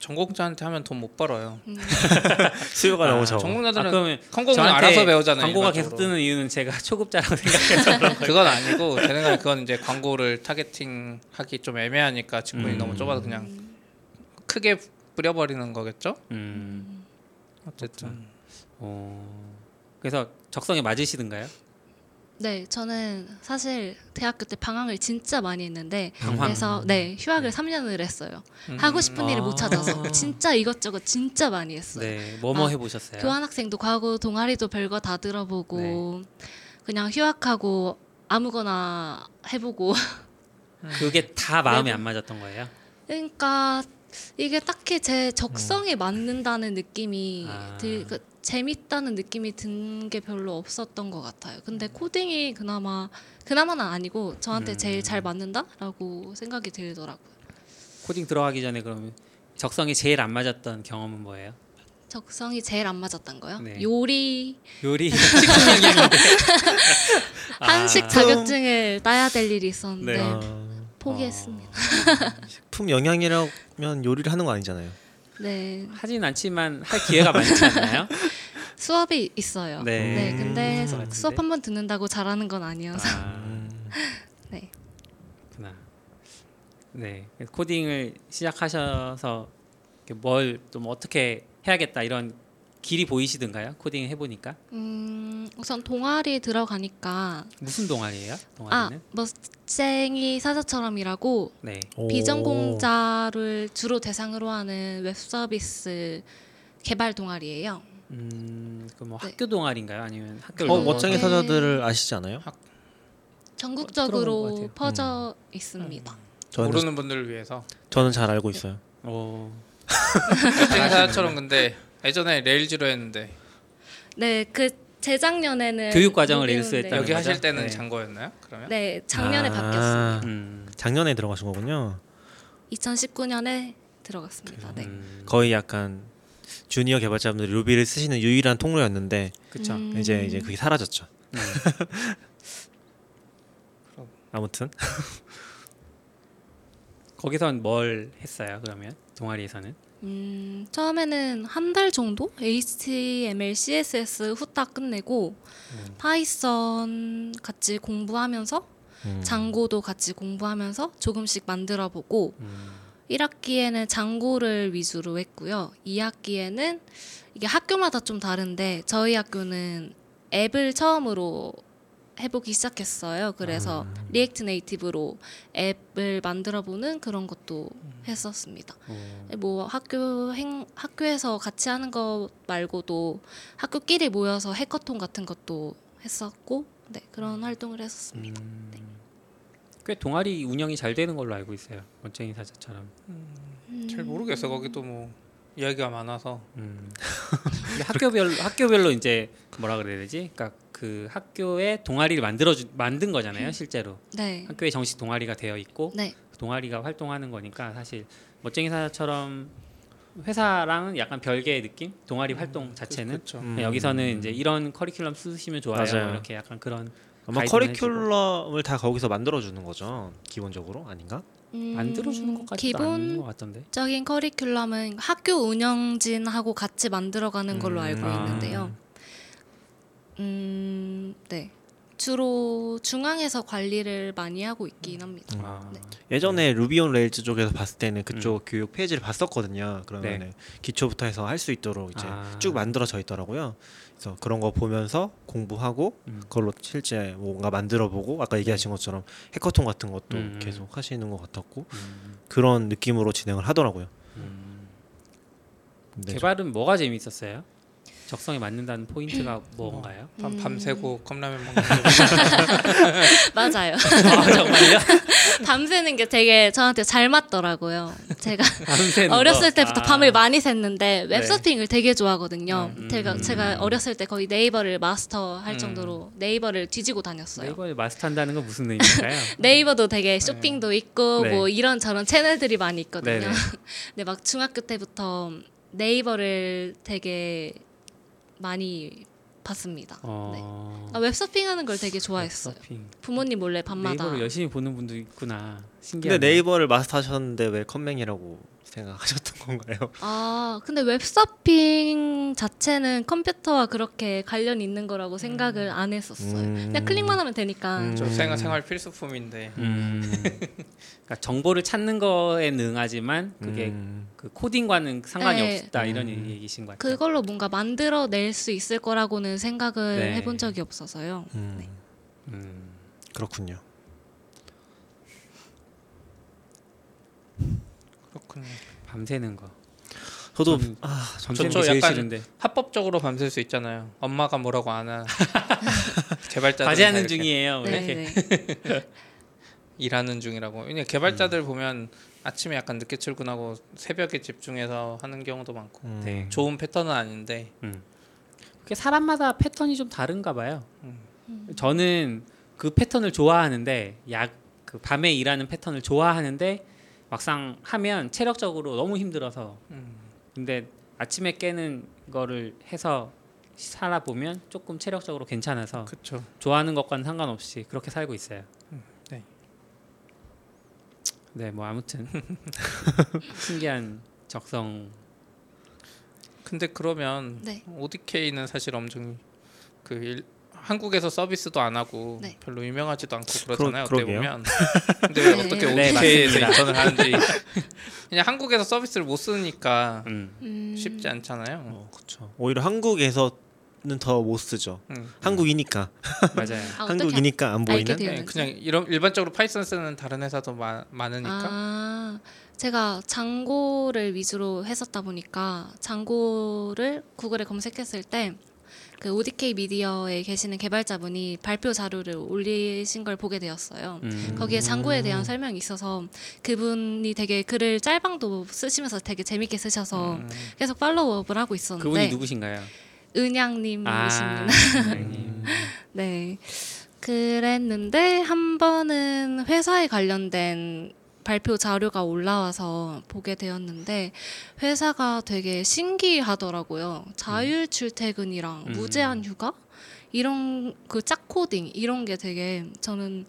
S3: 전공자한테 하면 돈 못 벌어요.
S5: 음,
S4: 수요가
S2: 아,
S4: 너무 적어.
S3: 전공자들은
S2: 아, 그러면 저한테
S3: 알아서 배우잖아요.
S2: 광고가
S3: 일반적으로.
S2: 계속 뜨는 이유는 제가 초급자라고 생각해서 그런 거예요.
S3: 그건 아니고 제 생각에 그건 이제 광고를 targeting하기 좀 애매하니까 직군이
S2: 음.
S3: 너무 좁아서 그냥 크게 뿌려버리는 거겠죠?
S2: 음.
S3: 어쨌든
S2: 어. 그래서 적성에 맞으시던가요?
S5: 네 저는 사실 대학교 때 방황을 진짜 많이 했는데
S2: 방황.
S5: 그래서 네 휴학을 3년을 했어요
S3: 음.
S5: 하고 싶은 일을 못
S2: 아.
S5: 찾아서 진짜 이것저것 진짜 많이 했어요
S2: 네. 뭐뭐
S5: 아,
S2: 해보셨어요?
S5: 교환학생도 가고 동아리도 별거 다 들어보고 그냥 휴학하고 아무거나 해보고
S2: 그게 다 마음에
S5: 네.
S2: 안 맞았던 거예요?
S5: 그러니까 이게 딱히 제 적성에 맞는다는 느낌이
S2: 아.
S5: 들, 그 재밌다는 느낌이 든 게 별로 없었던 것 같아요. 근데 코딩이 그나마 그나마는 아니고 저한테 제일 잘 맞는다라고 생각이 들더라고요.
S2: 코딩 들어가기 전에 그러면 적성이 제일 안 맞았던 경험은 뭐예요?
S5: 적성이 제일 안 맞았던 거요.
S2: 네.
S5: 요리
S2: 요리 식품 영양인데.
S5: 한식
S2: 아,
S5: 자격증을 따야 될 일이 있었는데
S2: 네.
S4: 어,
S5: 포기했습니다.
S4: 품 영양이라면 요리를 하는 거 아니잖아요.
S5: 네,
S2: 하진 않지만 할 기회가 많지 않나요?
S5: 수업이 있어요.
S2: 네.
S5: 네, 근데
S2: 음,
S5: 수업. 한 번 듣는다고 잘하는 건 아니어서.
S2: 아,
S4: 음,
S5: 네.
S2: 그렇구나. 네, 코딩을 시작하셔서 뭘 좀 어떻게 해야겠다 이런 길이 보이시던가요? 코딩 해보니까
S5: 음, 우선 동아리 들어가니까
S2: 무슨 동아리예요?
S5: 아,
S2: 동아리는?
S5: 멋쟁이 사자처럼이라고
S2: 네.
S4: 오.
S5: 비전공자를 주로 대상으로 하는 웹 서비스 개발 동아리예요.
S2: 음, 그뭐
S5: 네.
S2: 학교 동아리인가요? 아니면 학교를
S4: 어
S5: 그-
S4: 멋쟁이
S5: 네.
S4: 사자들을 아시지 않아요?
S2: 것
S5: 전국적으로
S2: 같아요.
S5: 퍼져 있습니다.
S4: 저는
S3: 모르는 분들을 위해서
S4: 저는 잘 알고 있어요.
S2: 오,
S3: 사자처럼 근데 예전에 레일즈로 했는데
S5: 네, 그 재작년에는
S2: 교육 과정을
S5: 모르는데-
S2: 일수했다는
S3: 여기
S2: 거죠?
S3: 하실 때는
S2: 네.
S3: 장거였나요? 그러면
S5: 네, 작년에
S4: 아.
S5: 바뀌었습니다.
S2: 음,
S4: 작년에 들어가신 거군요.
S5: 2019년에 들어갔습니다. 네.
S2: 음,
S4: 거의 약간 주니어 개발자분들이 루비를 쓰시는 유일한 통로였는데
S2: 그쵸.
S5: 음.
S4: 이제 이제 그게 사라졌죠.
S2: 음.
S4: 아무튼
S2: 거기선 뭘 했어요? 그러면 동아리에서는?
S5: 음, 처음에는 한 달 정도 HTML, CSS 후딱 끝내고
S2: 음.
S5: Python 같이 공부하면서
S4: 음.
S5: Django도 같이 공부하면서 조금씩 만들어 보고
S2: 음,
S5: 1학기에는 Django를 위주로 했고요. 2학기에는 이게 학교마다 좀 다른데 저희 학교는 앱을 처음으로 해보기 시작했어요. 그래서 React Native로 앱을 만들어 보는 그런 것도 했었습니다.
S2: 오,
S5: 뭐 학교 행 학교에서 같이 하는 것 말고도 학교끼리 모여서 해커톤 같은 것도 했었고 네 그런 활동을 했었습니다.
S2: 음, 꽤 동아리 운영이 잘 되는 걸로 알고 있어요. 멋쟁이 사자처럼.
S3: 잘 모르겠어 거기도 뭐 이야기가 많아서
S2: 음. 학교별 학교별로 이제 뭐라 그래야 되지? 그러니까 그 학교에 동아리를 만들어 주, 만든 거잖아요, 실제로.
S5: 네,
S2: 학교에 정식 동아리가 되어 있고
S5: 네,
S2: 그 동아리가 활동하는 거니까 사실 멋쟁이 사자처럼 회사랑은 약간 별개의 느낌? 동아리 활동 자체는
S3: 그렇죠.
S4: 음.
S2: 여기서는 이제 이런 커리큘럼 쓰시면 좋아요.
S4: 맞아요.
S2: 뭐 이렇게 약간 그런
S4: 아마 커리큘럼을 다 거기서 만들어 주는 거죠. 기본적으로 아닌가?
S5: 음,
S2: 만들어 주는 것까지도 않는 것 같던데.
S5: 기본적인 커리큘럼은 학교 운영진하고 같이 만들어가는 걸로
S4: 음.
S5: 알고
S2: 아.
S5: 있는데요. 음, 네. 주로 중앙에서 관리를 많이 하고 있긴 합니다.
S2: 아,
S5: 네.
S4: 예전에 Ruby on Rails 쪽에서 봤을 때는 그쪽 교육 페이지를 봤었거든요. 그러면
S2: 네.
S4: 은 기초부터 해서 할 수 있도록 이제
S2: 아.
S4: 쭉 만들어져 있더라고요. 그래서 그런 거 보면서 공부하고
S2: 음.
S4: 그걸로 실제 뭔가 만들어 보고 아까 얘기하신 것처럼 해커톤 같은 것도
S2: 음.
S4: 계속 하시는 것 같았고
S2: 음,
S4: 그런 느낌으로 진행을 하더라고요.
S2: 음.
S4: 근데
S2: 개발은 뭐가 재밌었어요? 적성에 맞는다는 포인트가 뭔가요?
S3: 밤,
S5: 음.
S3: 밤새고 컵라면 먹는 거
S5: 맞아요.
S2: 아, 정말요?
S5: 밤새는 게 되게 저한테 잘 맞더라고요. 제가 어렸을
S2: 거?
S5: 때부터
S2: 아.
S5: 밤을 많이 샜는데
S2: 네.
S5: 웹서핑을 되게 좋아하거든요.
S2: 음.
S5: 제가 제가 어렸을 때 거의 네이버를 마스터 할
S2: 음.
S5: 정도로 네이버를 뒤지고 다녔어요.
S2: 네이버를 마스터한다는 건 무슨 의미일까요?
S5: 네이버도 되게 쇼핑도 있고
S2: 네.
S5: 뭐 이런 저런 채널들이 많이 있거든요.
S2: 네네.
S5: 근데 막 중학교 때부터 네이버를 되게 많이 봤습니다.
S2: 어...
S5: 아, 웹서핑 하는 걸 되게 좋아했어요.
S2: 웹서핑.
S5: 부모님 몰래 밤마다
S2: 네이버를 열심히 보는 분도 있구나. 신기하네.
S4: 근데 네이버를 마스터하셨는데 왜 컴맹이라고 생각하셨던 건가요?
S5: 아 근데 웹서핑 자체는 컴퓨터와 그렇게 관련 있는 거라고 생각을 안 했었어요.
S4: 음.
S5: 그냥 클릭만 하면 되니까.
S4: 음.
S3: 저 생활 생활 필수품인데
S2: 음. 그러니까 정보를 찾는 거에 능하지만 그게
S4: 음.
S2: 그 코딩과는 상관이
S5: 네.
S2: 없다 이런
S4: 음.
S2: 얘기신 것 같아요.
S5: 그걸로 뭔가 만들어낼 수 있을 거라고는 생각을
S2: 네.
S5: 해본 적이 없어서요.
S4: 음.
S2: 음.
S4: 그렇군요.
S3: 그렇군요.
S2: 밤새는 거.
S4: 저도
S2: 저는
S4: 아,
S2: 밤새는
S3: 저 약간
S2: 싫은데.
S3: 합법적으로 밤샐 수 있잖아요. 엄마가 뭐라고 안 하. 개발자들
S2: 과제하는 중이에요. 뭐 이렇게.
S5: 네, 네.
S3: 일하는 중이라고. 왜냐 개발자들 보면 아침에 약간 늦게 출근하고 새벽에 집중해서 하는 경우도 많고
S4: 음.
S2: 네.
S3: 좋은 패턴은 아닌데
S2: 음. 그게 사람마다 패턴이 좀 다른가 봐요. 저는 그 패턴을 좋아하는데 약 그 밤에 일하는 패턴을 좋아하는데 막상 하면 체력적으로 너무 힘들어서
S3: 음.
S2: 근데 아침에 깨는 거를 해서 살아보면 조금 체력적으로 괜찮아서
S3: 그렇죠.
S2: 좋아하는 것과는 상관없이 그렇게 살고 있어요.
S3: 네.
S2: 네, 뭐 아무튼 신기한 적성.
S3: 근데 그러면
S5: 네.
S3: ODK는 사실 엄청 그 일, 한국에서 서비스도 안 하고
S5: 네.
S3: 별로 유명하지도 않고 그러잖아요.
S4: 그러-
S3: 어떻게. 보면. 근데 왜
S5: 네.
S3: 어떻게
S2: 네,
S3: ODK에서
S2: 맞습니다.
S3: 인턴을 하는지 그냥 한국에서 서비스를 못 쓰니까
S2: 음.
S5: 음,
S3: 쉽지 않잖아요.
S4: 어, 그렇죠. 오히려 한국에서는 더 못 쓰죠.
S3: 음.
S4: 한국이니까
S2: 맞아요.
S5: 아,
S4: 한국이니까 안 보이는.
S3: 네, 그냥 이런 일반적으로 Python 쓰는 다른 회사도 마, 많으니까
S5: 아, 제가 Django를 위주로 했었다 보니까 Django를 Google에 검색했을 때 그 ODK 미디어에 계시는 개발자분이 발표 자료를 올리신 걸 보게 되었어요.
S2: 음.
S5: 거기에 Django에 대한 설명이 있어서 그분이 되게 글을 짤방도 쓰시면서 되게 재밌게 쓰셔서
S3: 음.
S5: 계속 팔로우업을 하고 있었는데
S2: 그분이 누구신가요?
S5: 은양님이십니다.
S2: 아.
S5: 네. 그랬는데 한 번은 회사에 관련된 발표 자료가 올라와서 보게 되었는데 회사가 되게 신기하더라고요. 자율 출퇴근이랑
S2: 음.
S5: 무제한 휴가 이런 그 짝코딩 이런 게 되게 저는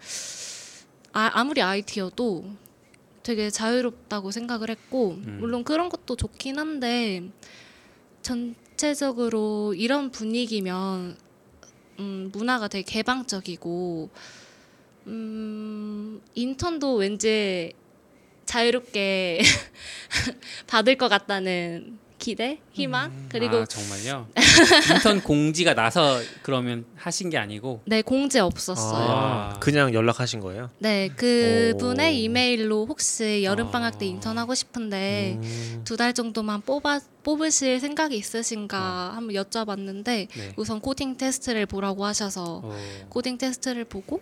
S5: 아, 아무리 IT여도 되게 자유롭다고 생각을 했고
S2: 음.
S5: 물론 그런 것도 좋긴 한데 전체적으로 이런 분위기면 음, 문화가 되게 개방적이고 음, 인턴도 왠지 자유롭게 받을 것 같다는 기대, 희망 그리고
S2: 아, 정말요? 인턴 공지가 나서 그러면 하신 게 아니고
S5: 네 공지 없었어요.
S2: 아.
S4: 그냥 연락하신 거예요?
S5: 네 그분의
S4: 오.
S5: 이메일로 혹시 여름 방학 때
S2: 아.
S5: 인턴 하고 싶은데
S4: 음.
S5: 두달 정도만 뽑아 뽑으실 생각이 있으신가 한번 여쭤봤는데
S2: 네.
S5: 우선 코딩 테스트를 보라고 하셔서
S2: 어,
S5: 코딩 테스트를 보고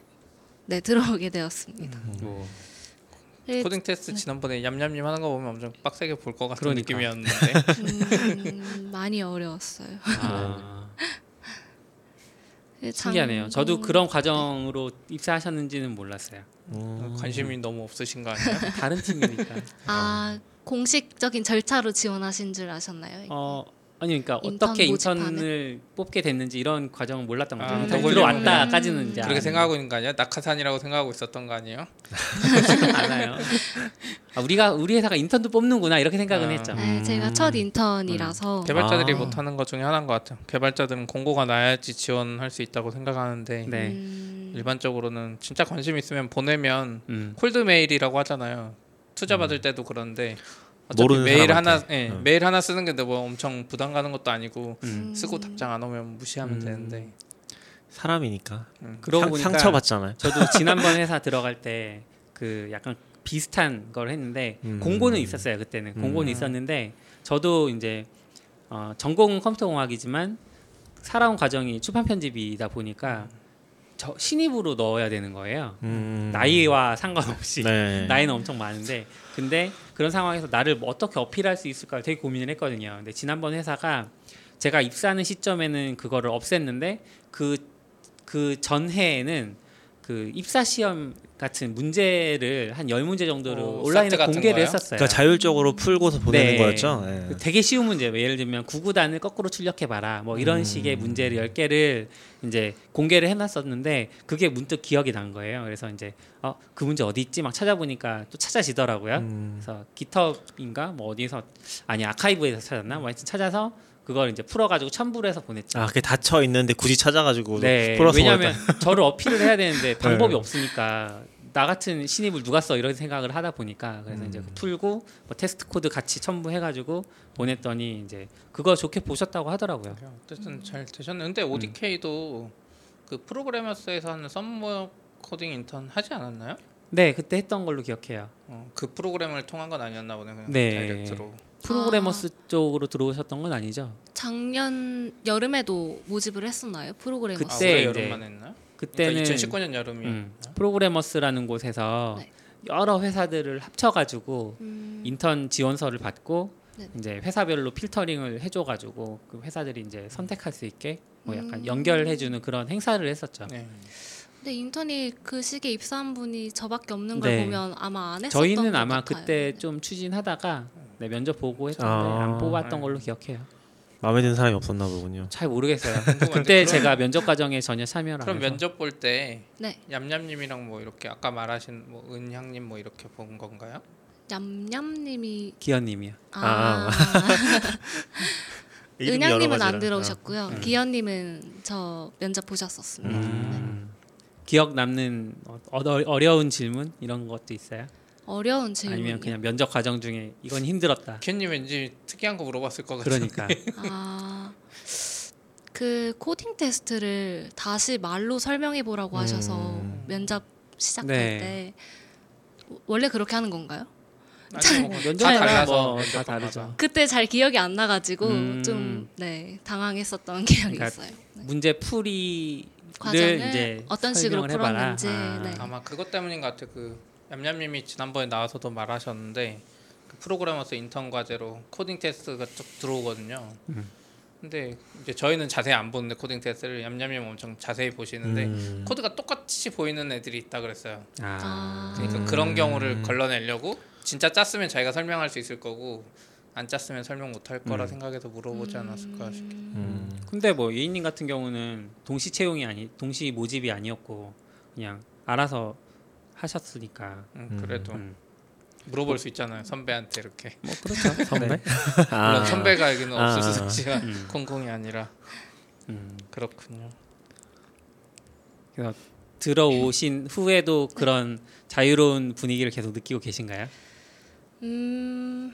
S5: 네 들어오게 되었습니다.
S2: 뭐,
S5: 그,
S3: 코딩 테스트 지난번에 얌얌님 하는 거 보면 엄청 빡세게 볼 것 같은
S2: 그러니까.
S3: 느낌이었는데
S5: 음, 많이 어려웠어요.
S2: 아,
S5: 그
S2: 신기하네요. 저도 그런 과정으로 입사하셨는지는 몰랐어요.
S4: 음.
S3: 관심이 너무 없으신 거 아니에요?
S2: 다른 팀이니까.
S5: 아 공식적인 절차로 지원하신 줄 아셨나요?
S2: 어 아니 그러니까
S5: 인턴
S2: 어떻게
S5: 모집하는?
S2: 인턴을 뽑게 됐는지 이런 과정은 몰랐던 거죠.
S3: 아,
S2: 인턴
S3: 더
S2: 들어왔다까지는
S5: 음.
S2: 이제
S3: 그렇게 생각하고 있는 거 아니야? 낙하산이라고 생각하고 있었던 거 아니에요?
S2: 않아요. 아, 우리가 우리 회사가 인턴도 뽑는구나 이렇게 생각은
S3: 아.
S2: 했죠.
S5: 네, 제가 첫 인턴이라서
S3: 개발자들이
S4: 아.
S3: 못하는 것 중에 하나인 것 같아요. 개발자들은 공고가 나야지 지원할 수 있다고 생각하는데
S2: 네.
S5: 음,
S3: 일반적으로는 진짜 관심 있으면 보내면
S2: 음.
S3: 콜드 메일이라고 하잖아요. 투자 받을 때도 그런데
S4: 모르는
S3: 메일 하나,
S4: 사람한테.
S3: 예,
S4: 음.
S3: 메일 하나 쓰는 게 뭐 엄청 부담 가는 것도 아니고
S2: 음.
S3: 쓰고 답장 안 오면 무시하면
S2: 음.
S3: 되는데
S4: 사람이니까
S3: 음.
S2: 그러고
S4: 상,
S2: 보니까
S4: 상처 받잖아요.
S2: 저도 지난번 회사 들어갈 때 그 약간 비슷한 걸 했는데
S4: 음.
S2: 공고는 있었어요 그때는 공고는
S3: 음.
S2: 있었는데 저도 이제 어, 전공은 컴퓨터공학이지만 살아온 과정이 출판 편집이다 보니까 저 신입으로 넣어야 되는 거예요
S4: 음.
S2: 나이와 상관없이
S4: 네.
S2: 나이는 엄청 많은데 근데 그런 상황에서 나를 뭐 어떻게 어필할 수 있을까 되게 고민을 했거든요. 근데 지난번 회사가 제가 입사하는 시점에는 그거를 없앴는데 그 그 전해에는 그 입사 시험 같은 문제를 한 열 문제 정도를
S3: 어,
S2: 온라인에 공개를
S3: 거요?
S2: 했었어요.
S4: 그러니까 자율적으로 풀고서 보내는
S2: 네.
S4: 거였죠. 예.
S2: 그 되게 쉬운 문제. 뭐 예를 들면 구구단을 거꾸로 출력해 봐라. 뭐 이런
S4: 음.
S2: 식의 문제를 10개를 이제 공개를 해 놨었는데 그게 문득 기억이 난 거예요. 그래서 이제 어, 그 문제 어디 있지? 막 찾아보니까 또 찾아지더라고요.
S4: 음.
S2: 그래서 깃허브인가 뭐 어디서 아니 아카이브에서 찾았나? 뭐 하여튼 찾아서 그걸 이제 풀어 가지고 첨부를 해서 보냈죠.
S4: 아, 그게 닫혀 있는데 굳이 찾아가지고
S2: 네.
S4: 풀어서
S2: 왜냐하면. 저를 어필을 해야 되는데 방법이
S4: 네.
S2: 없으니까 나 같은 신입을 누가 써 이런 생각을 하다 보니까 그래서 이제
S4: 음.
S2: 풀고 뭐 테스트 코드 같이 첨부해가지고 보냈더니 이제 그거 좋게 보셨다고 하더라고요.
S3: 어쨌든 잘 되셨는데
S2: 음.
S3: ODK도 그 Programmers에서 하는 summer 코딩 인턴 하지 않았나요?
S2: 네, 그때 했던 걸로 기억해요.
S3: 어, 그 프로그램을 통한 건 아니었나 보네 그냥
S2: 네.
S3: direct로.
S2: Programmers 쪽으로 들어오셨던 건 아니죠?
S5: 작년 여름에도 모집을 했었나요? 프로그래머.
S3: 아,
S2: 그때
S3: 올해
S2: 이제
S3: 여름만 했나?
S2: 그때는
S3: 그러니까 2019년 여름이요.
S2: 음, Programmers라는 곳에서
S5: 네.
S2: 여러 회사들을 합쳐가지고
S5: 음,
S2: 인턴 지원서를 받고
S5: 네.
S2: 이제 회사별로 필터링을 해줘가지고 그 회사들이 이제 선택할 수 있게 뭐 약간
S5: 음.
S2: 연결해주는 그런 행사를 했었죠.
S3: 네.
S5: 근데 인턴이 그 시기에 입사한 분이 저밖에 없는 걸
S2: 네.
S5: 보면 아마 안 했었던
S2: 저희는
S5: 것
S2: 아마
S5: 같아요.
S2: 그때
S5: 네.
S2: 좀 추진하다가 네, 면접 보고 했는데
S4: 아.
S2: 안 뽑았던
S3: 네.
S2: 걸로 기억해요.
S4: 마음에 드는 사람이 없었나 보군요.
S2: 잘 모르겠어요. 그때
S3: 그럼-
S2: 제가 면접 과정에 전혀 참여를
S3: 그럼 면접 볼 때
S5: 네.
S3: 얌얌님이랑 뭐 이렇게 아까 말하신 뭐 은향님 뭐 이렇게 본 건가요?
S5: 얌얌님이
S2: 기현님이요.
S5: 아,
S4: 여러
S5: 은양님은 안. 들어오셨고요.
S2: 음.
S5: 기현님은 저 면접
S4: 어.
S5: 보셨었습니다.
S2: 음. 기억 남는 어, 어, 어려운 질문 이런 것도 있어요?
S5: 어려운 질문.
S2: 아니면 그냥 면접 과정 중에 이건 힘들었다.
S3: 기현님 왠지 특이한 거 물어봤을 것 같은데.
S2: 그러니까
S5: 아, 그 코딩 테스트를 다시 말로 설명해 보라고 하셔서
S4: 음.
S5: 면접 시작할
S2: 네.
S5: 때 원래 그렇게 하는 건가요?
S3: 아니, 뭐
S2: 면접마다
S3: 다 달라서
S2: 뭐 다. 다르죠.
S5: 그때 잘 기억이 안 나가지고
S2: 음.
S5: 좀 네 당황했었던 기억이
S2: 그러니까
S5: 있어요. 네.
S2: 문제 풀이를
S5: 과정을
S2: 이제
S5: 어떤 식으로. 풀었는지,
S2: 아.
S5: 네.
S3: 아마 그것 때문인 것 같아요. 그 얌얌님이 지난번에 나와서도 말하셨는데 그 Programmers 인턴 과제로 코딩 테스트가 쭉 들어오거든요.
S2: 음.
S3: 근데 이제 저희는 자세히 안 보는데 코딩 테스트를 얌얌님 엄청 자세히 보시는데
S4: 음.
S3: 코드가 똑같이 보이는 애들이 있다 그랬어요.
S2: 아.
S5: 아.
S3: 그러니까
S4: 음.
S3: 그런 경우를 걸러내려고 진짜 짰으면 자기가 설명할 수 있을 거고 안 짰으면 설명 못 할 거라
S2: 음.
S3: 생각해서 물어보지 않았을까 싶어요.
S4: 음.
S2: 근데 뭐 예인님 같은 경우는 동시 채용이 아니 동시 모집이 아니었고 그냥 알아서 하셨으니까
S3: 음,
S4: 음.
S3: 그래도
S2: 음.
S3: 물어볼 수 있잖아요 선배한테 이렇게
S2: 뭐 그렇죠.
S4: 선배?
S2: 네.
S4: 아.
S3: 물론 선배가 여기는
S4: 아.
S3: 없을 수 있지만
S2: 음.
S3: 공공이 아니라
S2: 음.
S3: 그렇군요.
S2: 들어오신 후에도 그런 자유로운 분위기를 계속 느끼고 계신가요?
S5: 음,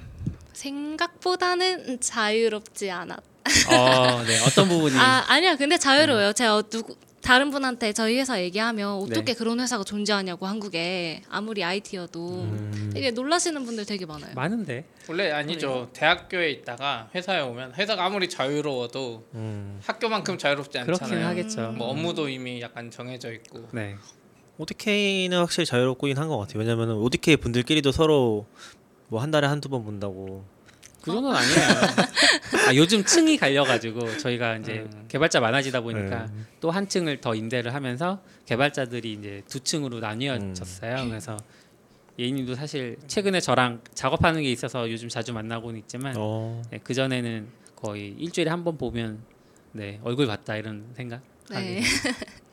S5: 생각보다는 자유롭지 않았.
S2: 어, 네. 어떤 부분이
S5: 아 아니야 근데 자유로워요. 제가 누구 다른 분한테 저희 회사 얘기하면 어떻게
S2: 네.
S5: 그런 회사가 존재하냐고 한국에 아무리 IT여도
S4: 음.
S5: 되게 놀라시는 분들 되게 많아요.
S2: 많은데.
S3: 원래 아니죠. 대학교에 있다가 회사에 오면 회사가 아무리 자유로워도
S4: 음.
S3: 학교만큼 자유롭지
S2: 그렇긴
S3: 않잖아요.
S2: 하겠죠.
S3: 뭐 업무도 이미 약간 정해져 있고.
S2: 네.
S4: ODK는 확실히 자유롭긴 한 것 같아요. 왜냐면 ODK 분들끼리도 서로 뭐 한 달에 한두 번 본다고.
S2: 그 정도는 아니에요. 아, 요즘 층이 갈려가지고 저희가 이제
S3: 음.
S2: 개발자 많아지다 보니까
S4: 네.
S2: 또한 층을 더 임대를 하면서 개발자들이 이제 두 층으로 나뉘어졌어요. 그래서 예인님도 사실 최근에 저랑 작업하는 게 있어서 요즘 자주 만나고는 있지만
S4: 어.
S2: 그 전에는 거의 일주일에 한 번 보면 네 얼굴 봤다 이런 생각.
S5: 네.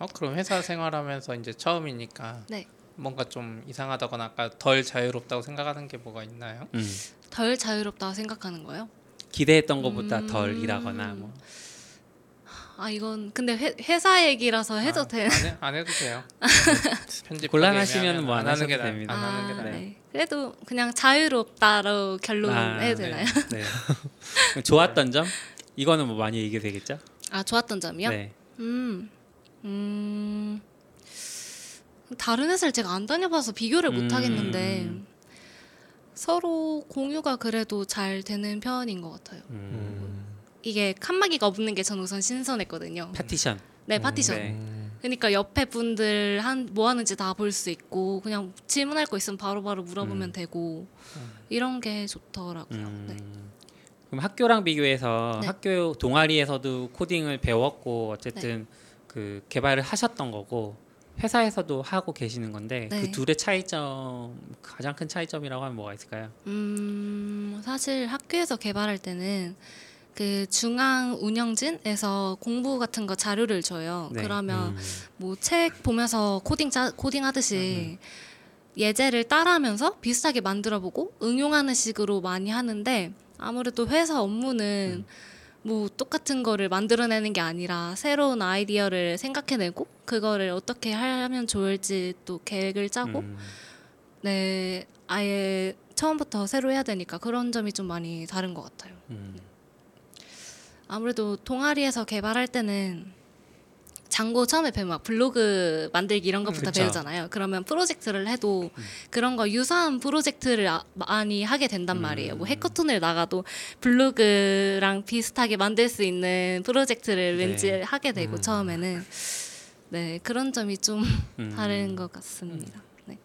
S3: 어 그럼 회사 생활하면서 이제 처음이니까
S5: 네.
S3: 뭔가 좀 이상하다거나 아까 덜 자유롭다고 생각하는 게 뭐가 있나요?
S2: 음.
S5: 덜 자유롭다고 생각하는 거예요?
S2: 기대했던 것보다
S5: 음.
S2: 덜 일하거나 뭐.
S5: 아 이건 근데 회, 회사 얘기라서 해도
S3: 아,
S5: 돼.
S3: 안, 해, 안 해도 돼요. 편집
S2: 곤란하시면은 뭐안
S3: 안 하는 게 나,
S2: 됩니다.
S3: 안 하는 게
S5: 아,
S3: 나아요.
S5: 네. 그래도 그냥 자유롭다로 결론
S2: 아,
S5: 해도
S3: 네.
S5: 되나요?
S2: 네. 좋았던 점 이거는 뭐 많이 얘기 되겠죠?
S5: 아 좋았던 점이요?
S2: 네.
S5: 음, 음, 다른 회사를 제가 안 다녀봐서 비교를 못
S2: 음.
S5: 하겠는데 서로 공유가 그래도 잘 되는 편인 것 같아요.
S2: 음.
S4: 음.
S5: 이게 칸막이가 없는 게 저는 우선 신선했거든요.
S2: 파티션.
S5: 네, 파티션.
S2: 네.
S4: 음.
S5: 그러니까 옆에 분들 한 뭐 하는지 다 볼 수 있고 그냥 질문할 거 있으면 바로바로 물어보면
S2: 음.
S5: 되고 이런 게 좋더라고요.
S2: 음.
S5: 네.
S2: 그럼 학교랑 비교해서
S5: 네.
S2: 학교 동아리에서도 코딩을 배웠고 어쨌든
S5: 네.
S2: 그 개발을 하셨던 거고 회사에서도 하고 계시는 건데
S5: 네.
S2: 그 둘의 차이점 가장 큰 차이점이라고 하면 뭐가 있을까요?
S5: 음, 사실 학교에서 개발할 때는 그 중앙 운영진에서 공부 같은 거 자료를 줘요.
S2: 네.
S5: 그러면
S4: 음.
S5: 뭐책 보면서 코딩 짜, 코딩 하듯이 예제를 따라하면서 비슷하게 만들어보고 응용하는 식으로 많이 하는데 아무래도 회사 업무는 뭐 똑같은 거를 만들어내는 게 아니라 새로운 아이디어를 생각해내고 그거를 어떻게 하면 좋을지 또 계획을 짜고
S2: 음.
S5: 네 아예 처음부터 새로 해야 되니까 그런 점이 좀 많이 다른 것 같아요.
S2: 음.
S5: 아무래도 동아리에서 개발할 때는 장고 처음에 배우면 막 블로그 만들기 이런 것부터
S2: 그쵸.
S5: 배우잖아요. 그러면 프로젝트를 해도 그런 거 유사한 프로젝트를 아- 많이 하게 된단 말이에요. 뭐 해커톤을 나가도 블로그랑 비슷하게 만들 수 있는 프로젝트를
S2: 네.
S5: 왠지 하게 되고
S2: 음.
S5: 처음에는 네 그런 점이 좀
S2: 음.
S5: 다른 것 같습니다. 네.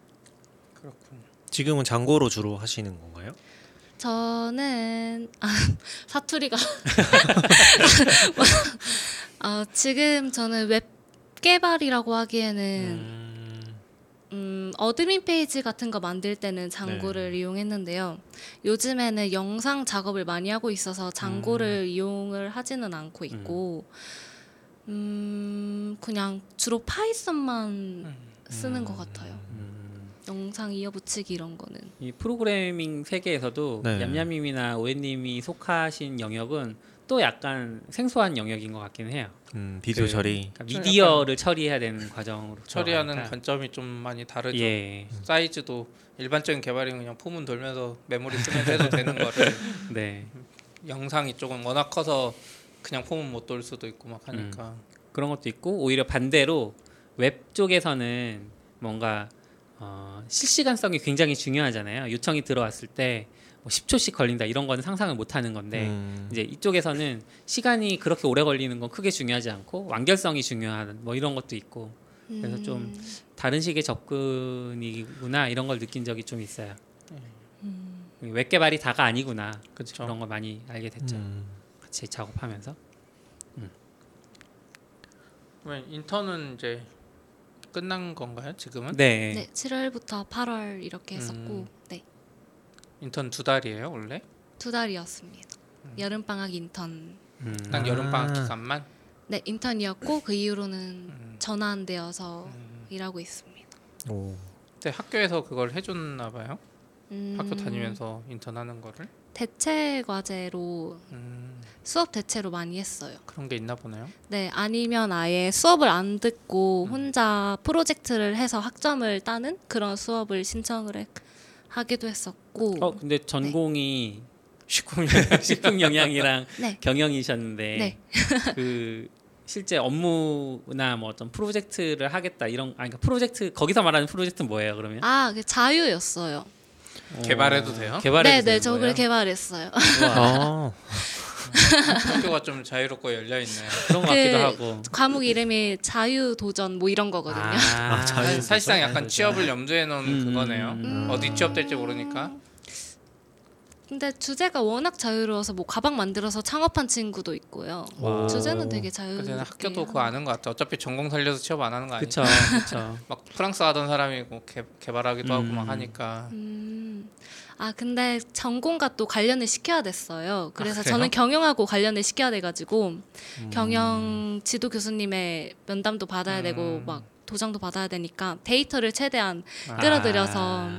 S3: 그렇군.
S4: 지금은 장고로 주로 하시는 건가요?
S5: 저는 아, 사투리가 어, 지금 저는 웹 개발이라고 하기에는
S2: 음,
S5: 음, admin 페이지 같은 거 만들 때는 Django를
S2: 네.
S5: 이용했는데요. 요즘에는 영상 작업을 많이 하고 있어서 Django를
S2: 음.
S5: 이용을 하지는 않고 있고, 음, 그냥 주로 Python만 쓰는 것 같아요.
S2: 음.
S5: 영상 이어붙이기 이런 거는.
S2: 이 프로그래밍 세계에서도
S4: 네.
S2: 얌얌님이나 오해님이 속하신 영역은 또 약간 생소한 영역인 것 같기는 해요.
S4: 음, 비디오
S2: 그,
S4: 처리.
S2: 그러니까 미디어를 처리해야 되는 과정으로
S3: 처리하는
S2: 들어가니까.
S3: 관점이 좀 많이 다르죠.
S2: 예,
S3: 사이즈도 일반적인 개발이면 그냥 포문 돌면서 메모리 쓰면서 해도 되는 거를
S2: 네
S3: 영상이 조금 워낙 커서 그냥 포문 못 돌 수도 있고 막 하니까
S2: 그런 것도 있고 오히려 반대로 웹 쪽에서는 뭔가 어, 실시간성이 굉장히 중요하잖아요. 요청이 들어왔을 때 뭐 10초씩 걸린다 이런 거는 상상을 못 하는 건데
S4: 음.
S2: 이제 이쪽에서는 시간이 그렇게 오래 걸리는 건 크게 중요하지 않고 완결성이 중요한 뭐 이런 것도 있고 그래서 좀
S5: 음,
S2: 다른 식의 접근이구나 이런 걸 느낀 적이 좀 있어요.
S5: 음.
S2: 웹 개발이 다가 아니구나
S3: 그렇죠.
S2: 그런 걸 많이 알게 됐죠.
S4: 음.
S2: 같이 작업하면서.
S3: 그러면 인턴은 이제 끝난 건가요? 지금은
S2: 네.
S5: 네, 7월부터 8월 이렇게 했었고,
S3: 음.
S5: 네,
S3: 인턴 두 달이에요 원래?
S5: 두 달이었습니다. 여름 방학 인턴.
S2: 음.
S3: 딱
S4: 아.
S3: 여름 방학 기간만.
S5: 네, 인턴이었고 그 이후로는
S3: 음.
S5: 전환되어서 일하고 있습니다.
S4: 오.
S3: 근데 학교에서 그걸 해줬나 봐요.
S5: 음,
S3: 학교 다니면서 인턴하는 거를.
S5: 대체 과제로
S3: 음,
S5: 수업 대체로 많이 했어요.
S3: 그런 게 있나 보네요.
S5: 네, 아니면 아예 수업을 안 듣고 혼자 프로젝트를 해서 학점을 따는 그런 수업을 신청을 해, 하기도 했었고.
S2: 어 근데 전공이
S3: 식품
S2: 식품 영양이랑
S5: 네.
S2: 경영이셨는데
S5: 네.
S2: 그 실제 업무나 뭐 어떤 프로젝트를 하겠다 이런 아니 그러니까 프로젝트 거기서 말하는 프로젝트는 뭐예요 그러면?
S5: 아, 그 자유였어요.
S3: 개발해도 돼요?
S2: 개발해도
S5: 네, 네,
S2: 되는
S5: 저? 그걸 개발했어요.
S4: 아.
S3: 학교가 좀 자유롭고 열려 있네요.
S2: 그런
S5: 것그
S2: 같기도 하고.
S5: 과목 이름이 자유 도전 뭐 이런 거거든요.
S2: 아,
S4: 자유-
S3: 사실상 약간 취업을 염두에 놓은
S2: 음,
S3: 그거네요.
S2: 음.
S3: 어디 취업될지 모르니까.
S5: 근데 주제가 워낙 자유로워서 뭐 가방 만들어서 창업한 친구도 있고요.
S2: 와.
S5: 주제는 되게 자유롭게.
S3: 학교도 그거 아는 것 같아. 어차피 전공 살려서 취업 안 하는 거 아니야?
S2: 그쵸.
S3: 막 프랑스 하던 사람이 뭐 개, 개발하기도 하고 막
S2: 음.
S3: 하니까.
S5: 음. 아 근데 전공과 또 관련을 시켜야 됐어요. 그래서
S3: 아?
S5: 저는 경영하고 관련을 시켜야 돼가지고 경영 지도 교수님의 면담도 받아야 되고
S3: 음.
S5: 막 도장도 받아야 되니까 데이터를 최대한
S2: 아.
S5: 끌어들여서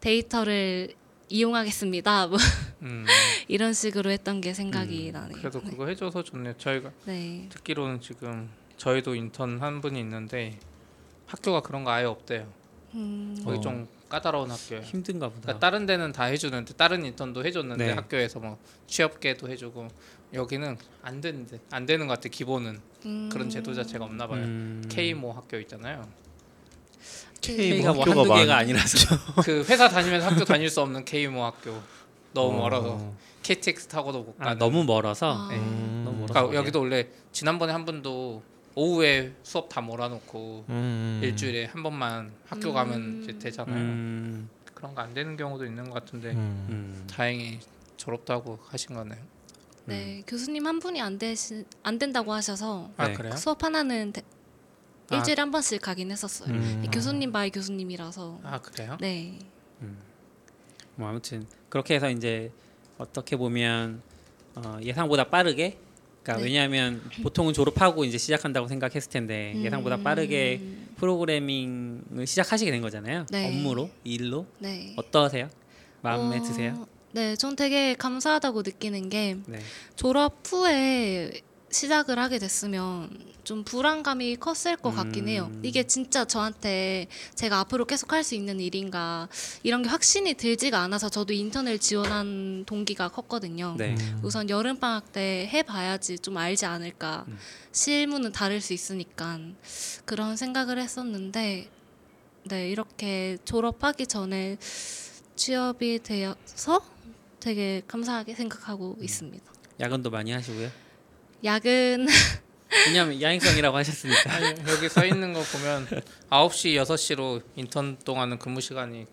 S5: 데이터를 이용하겠습니다. 뭐
S3: 음,
S5: 이런 식으로 했던 게 생각이
S2: 음,
S5: 나네요.
S3: 그래도 그거 해줘서 좋네요. 저희가
S5: 네.
S3: 듣기로는 지금 저희도 인턴 한 분이 있는데 학교가 그런 거 아예 없대요.
S5: 음,
S3: 거기
S2: 어.
S3: 좀 까다로운 학교예요.
S2: 힘든가 보다.
S3: 그러니까 다른 데는 다 해주는데 다른 인턴도 해줬는데
S2: 네.
S3: 학교에서 뭐 취업계도 해주고 여기는 안 되는데 안 되는 것 같아 기본은
S5: 음,
S3: 그런 제도 자체가 없나 봐요.
S2: 음.
S3: K 모 학교 있잖아요.
S2: K가 뭐
S4: 학교가
S2: 한두 개가
S4: 많-
S2: 아니라서.
S3: 그 회사 다니면서 학교 다닐 수 없는 K 모 학교 너무
S4: 어.
S3: 멀어서 KTX 타고도 못
S2: 아,
S3: 가는.
S2: 너무 멀어서.
S5: 아.
S2: 네,
S4: 음.
S2: 너무 멀어서.
S3: 그러니까 여기도 원래 지난번에 한 분도 오후에 수업 다 몰아놓고
S4: 음.
S3: 일주일에 한 번만 학교
S5: 음.
S3: 가면 이제 되잖아요.
S2: 음,
S3: 그런 거 안 되는 경우도 있는 것 같은데
S4: 음.
S2: 음.
S3: 다행히 졸업도 하신 거네요.
S5: 네 교수님 한 분이 안 되시 안 된다고 하셔서
S3: 아
S2: 네.
S3: 그래요?
S5: 수업 하나는 대-
S3: 아.
S5: 일주일에 한 번씩 가긴 했었어요.
S4: 음.
S5: 교수님 by 교수님이라서
S3: 아 그래요?
S5: 네.
S2: 뭐 아무튼 그렇게 해서 이제 어떻게 보면 어, 예상보다 빠르게 그러니까
S5: 네.
S2: 왜냐하면 보통은 졸업하고 이제 시작한다고 생각했을 텐데 예상보다
S5: 음,
S2: 빠르게 프로그래밍을 시작하시게 된 거잖아요.
S5: 네.
S2: 업무로 일로
S5: 네.
S2: 어떠세요? 마음에
S5: 어,
S2: 드세요?
S5: 네, 전 되게 감사하다고 느끼는 게
S2: 네.
S5: 졸업 후에 시작을 하게 됐으면 좀 불안감이 컸을 것 같긴 해요.
S2: 음.
S5: 이게 진짜 저한테 제가 앞으로 계속 할 수 있는 일인가 이런 게 확신이 들지가 않아서 저도 인턴을 지원한 동기가 컸거든요.
S2: 네.
S5: 우선 여름 방학 때 해봐야지 좀 알지 않을까.
S2: 음.
S5: 실무는 다를 수 있으니까 그런 생각을 했었는데 네 이렇게 졸업하기 전에 취업이 되어서 되게 감사하게 생각하고
S2: 음.
S5: 있습니다.
S2: 야근도 많이 하시고요.
S5: 야근
S2: 왜냐하면 야행성이라고 하셨으니까.
S3: 아니, 여기 써 있는 거 보면 9시 6시로 인턴 동안은 근무 시간이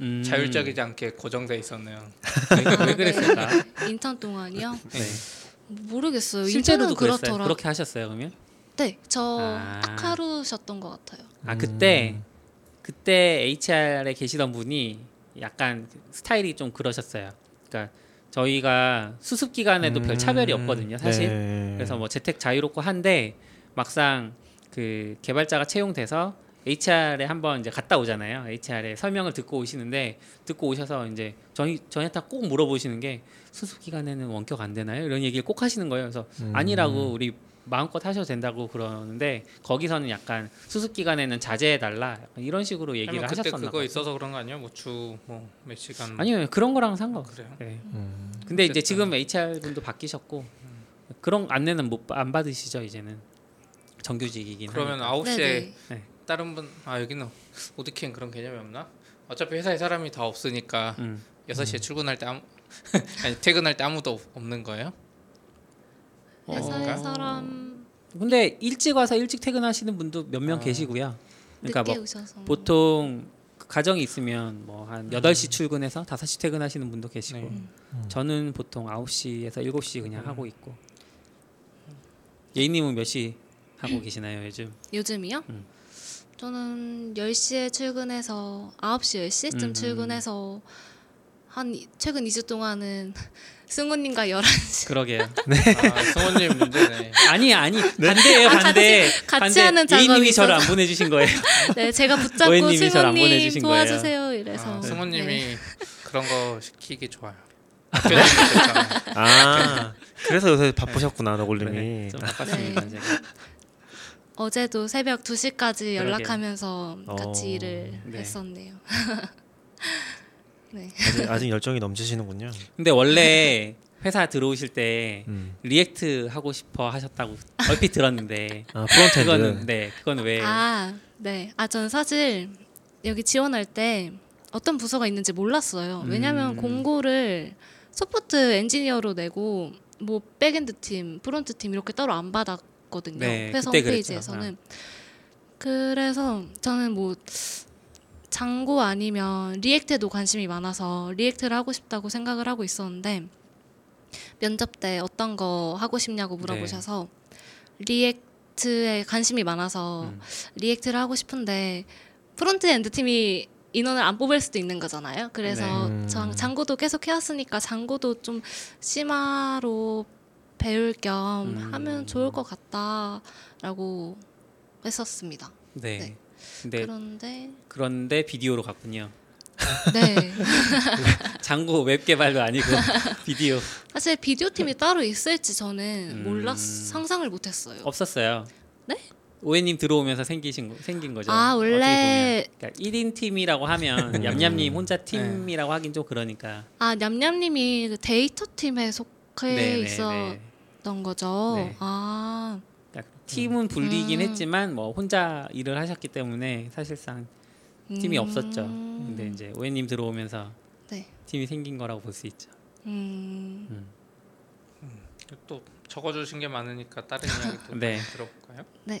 S2: 음.
S3: 자율적이지 않게 고정돼 있었네요.
S2: 왜, 왜 그랬을까?
S5: 인턴 동안이요?
S2: 네.
S5: 모르겠어요.
S2: 실제로도.
S5: 그렇더라.
S2: 그렇게 하셨어요 그러면?
S5: 네, 저
S2: 아.
S5: 딱 하루 쉬었던 것 같아요.
S2: 아 그때 그때 HR에 계시던 분이 약간 스타일이 좀 그러셨어요. 그러니까 저희가 수습 기간에도 별 차별이 없거든요, 사실.
S4: 네.
S2: 그래서 뭐 재택 자유롭고 한데 막상 그 개발자가 채용돼서 HR에 한번 이제 갔다 오잖아요. HR에 설명을 듣고 오시는데 듣고 오셔서 이제 저희 저희한테 꼭 물어보시는 게 수습 기간에는 원격 안 되나요? 이런 얘기를 꼭 하시는 거예요. 그래서
S4: 음.
S2: 아니라고 우리 마음껏 하셔도 된다고 그러는데 거기서는 약간 수습 기간에는 자제해 달라 이런 식으로 얘기를
S3: 아니면 그때
S2: 하셨었나
S3: 그거
S2: 봐요.
S3: 있어서 그런 거 아니에요? 뭐주뭐몇 시간
S2: 아니요 그런 거랑 상관
S3: 그래요?
S2: 네.
S4: 음.
S2: 근데 이제
S3: 어쨌든.
S2: 지금 HR 분도 바뀌셨고 그런 안내는 못 안 받으시죠 이제는 정규직이긴
S3: 그러면
S2: 하니까.
S3: 9시에
S5: 네네.
S3: 다른 분 아 여기는 오디킹 그런 개념이 없나? 어차피 회사에 사람이 다 없으니까
S2: 음.
S3: 6시에 출근할 때 아무 아니 퇴근할 때 아무도 없- 없는 거예요?
S5: 회사의
S2: 어.
S5: 사람
S2: 근데 일찍 와서 일찍 퇴근하시는 분도 몇명
S3: 아.
S2: 계시고요. 그러니까
S5: 늦게
S2: 뭐
S5: 오셔서
S2: 보통 가정이 있으면 뭐한 8시 출근해서 5시 퇴근하시는 분도 계시고
S3: 네.
S2: 저는 보통 9시에서 7시 그냥 하고 있고 예인 님은 몇 시 하고 계시나요, 요즘?
S5: 요즘이요?
S2: 음.
S5: 저는 10시에 출근해서 9시 10시쯤
S2: 음.
S5: 출근해서 한 이- 최근 2주 동안은 승우님과 11시
S2: 그러게요.
S3: 아, 승원님 문제네.
S2: 아니 아니 반대예요
S5: 아,
S2: 반대.
S5: 같이- 같이
S2: 반대.
S5: 하는 작업이
S2: 예인님이 저를 안. 보내주신 거예요.
S5: 네, 제가 붙잡고
S2: 오해님이 저를 안
S5: 승우님
S2: 보내주신 거예요.
S5: 도와주세요 이래서
S3: 아, 승원님이
S5: 네.
S3: 그런 거 시키기 좋아요. 좋잖아요.
S4: 아 그래서 요새 바쁘셨구나 너골님이.
S2: 네, 좀 바빴습니다
S5: 네.
S2: 제가.
S5: 어제도 새벽 2시까지 연락하면서 같이
S4: 어,
S5: 일을
S2: 네.
S5: 했었네요. 네.
S4: 아직, 아직 열정이 넘치시는군요.
S2: 근데 원래 회사 들어오실 때
S4: 음.
S2: React 하고 싶어 하셨다고 얼핏 들었는데
S4: 아 frontend.
S2: 그거는 네 그건 왜?
S5: 아, 네. 아, 저는 사실 여기 지원할 때 어떤 부서가 있는지 몰랐어요. 왜냐하면
S2: 음.
S5: 공고를 소프트 엔지니어로 내고 뭐 backend 팀, front 팀 이렇게 따로 안 받았거든요.
S2: 네,
S5: 회사 홈페이지에서는. 그래서 저는 뭐 Django 아니면 React에도 관심이 많아서 React를 하고 싶다고 생각을 하고 있었는데 면접 때 어떤 거 하고 싶냐고 물어보셔서 React에 관심이 많아서
S2: 음.
S5: React를 하고 싶은데 frontend 팀이 인원을 안 뽑을 수도 있는 거잖아요. 그래서
S4: 네. 음.
S5: 장, Django도 계속 해왔으니까 Django도 좀 심화로 배울 겸
S2: 음.
S5: 하면 좋을 것 같다라고 했었습니다.
S2: 네.
S5: 네.
S2: 근데
S5: 그런데
S2: 그런데 비디오로 갔군요.
S5: 네
S2: Django 웹 개발도 아니고 비디오
S5: 사실 비디오 팀이 따로 있을지 저는
S2: 음.
S5: 몰랐 상상을 못했어요.
S2: 없었어요.
S5: 네?
S2: 오해님 들어오면서 생기신 거, 생긴 거죠.
S5: 아, 원래-.
S2: 그러니까 1인 팀이라고 하면
S4: 음.
S2: 얌얌님 혼자 팀이라고 하긴 좀 그러니까.
S5: 아 냠냠님이 그 데이터 팀에 속해
S2: 네, 네,
S5: 있었던
S2: 네.
S5: 거죠.
S2: 네.
S5: 아
S2: 팀은 불리긴
S5: 음.
S2: 했지만 뭐 혼자 일을 하셨기 때문에 사실상 팀이
S5: 음.
S2: 없었죠. 근데 이제 오해님 들어오면서
S5: 네.
S2: 팀이 생긴 거라고 볼 수 있죠.
S5: 음,
S3: 또 적어주신 게 많으니까 다른 이야기도
S2: 네.
S3: 들어볼까요?
S5: 네.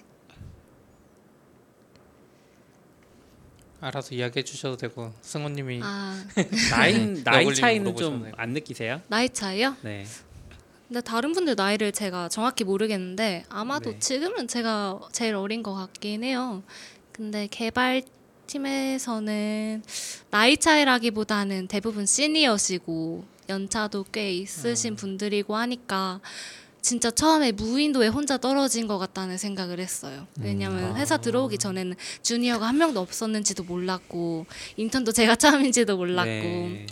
S3: 알아서 이야기해 주셔도 되고 승원님이
S5: 아
S2: 나이 나이
S3: 너굴님
S2: 차이는 좀. 안 느끼세요?
S5: 나이 차이요?
S2: 네.
S5: 근데 다른 분들 나이를 제가 정확히 모르겠는데 아마도
S2: 네.
S5: 지금은 제가 제일 어린 것 같긴 해요. 근데 개발 팀에서는 나이 차이라기보다는 대부분 시니어시고 연차도 꽤 있으신 분들이고 하니까 진짜 처음에 무인도에 혼자 떨어진 것 같다는 생각을 했어요. 왜냐면 회사 들어오기 전에는 주니어가 한 명도 없었는지도 몰랐고 인턴도 제가 처음인지도 몰랐고
S2: 네.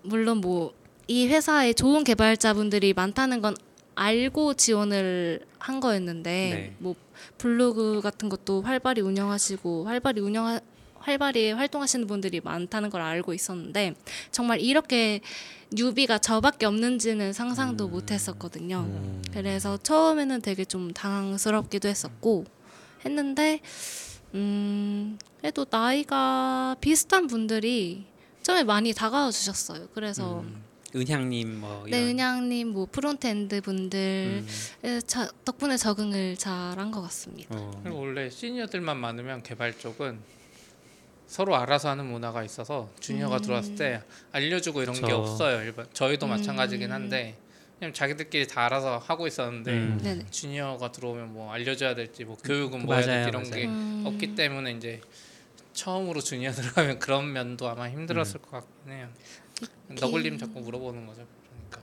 S5: 물론 뭐 이 회사에 좋은 개발자분들이 많다는 건 알고 지원을 한 거였는데
S2: 네.
S5: 뭐 블로그 같은 것도 활발히 운영하시고 활발히 운영 활발히 활동하시는 분들이 많다는 걸 알고 있었는데 정말 이렇게 newbie가 저밖에 없는지는 상상도 못 했었거든요.
S4: 음.
S5: 그래서 처음에는 되게 좀 당황스럽기도 했었고 했는데 음 그래도 나이가 비슷한 분들이 처음에 많이 다가와 주셨어요. 그래서
S2: 음, 은향님
S5: 뭐네
S2: 이런.
S5: 은양님 뭐 frontend 분들
S2: 음,
S5: 자, 덕분에 적응을 잘한 것 같습니다.
S2: 어.
S3: 그리고 원래 시니어들만 많으면 개발 쪽은 서로 알아서 하는 문화가 있어서 주니어가
S5: 음.
S3: 들어왔을 때 알려주고 이런 게
S2: 그쵸.
S3: 없어요. 일반 저희도
S5: 음.
S3: 마찬가지긴 한데 그냥 자기들끼리 다 알아서 하고 있었는데
S2: 음.
S5: 네네.
S3: 주니어가 들어오면 뭐 알려줘야 될지 뭐 교육은 뭐 해야
S2: 맞아요,
S3: 될지 이런
S2: 맞아요.
S3: 게
S5: 음.
S3: 없기 때문에 이제 처음으로 주니어 들어가면 그런 면도 아마 힘들었을
S2: 음.
S3: 것 같긴 해요. 너굴님 자꾸 물어보는 거죠. 그러니까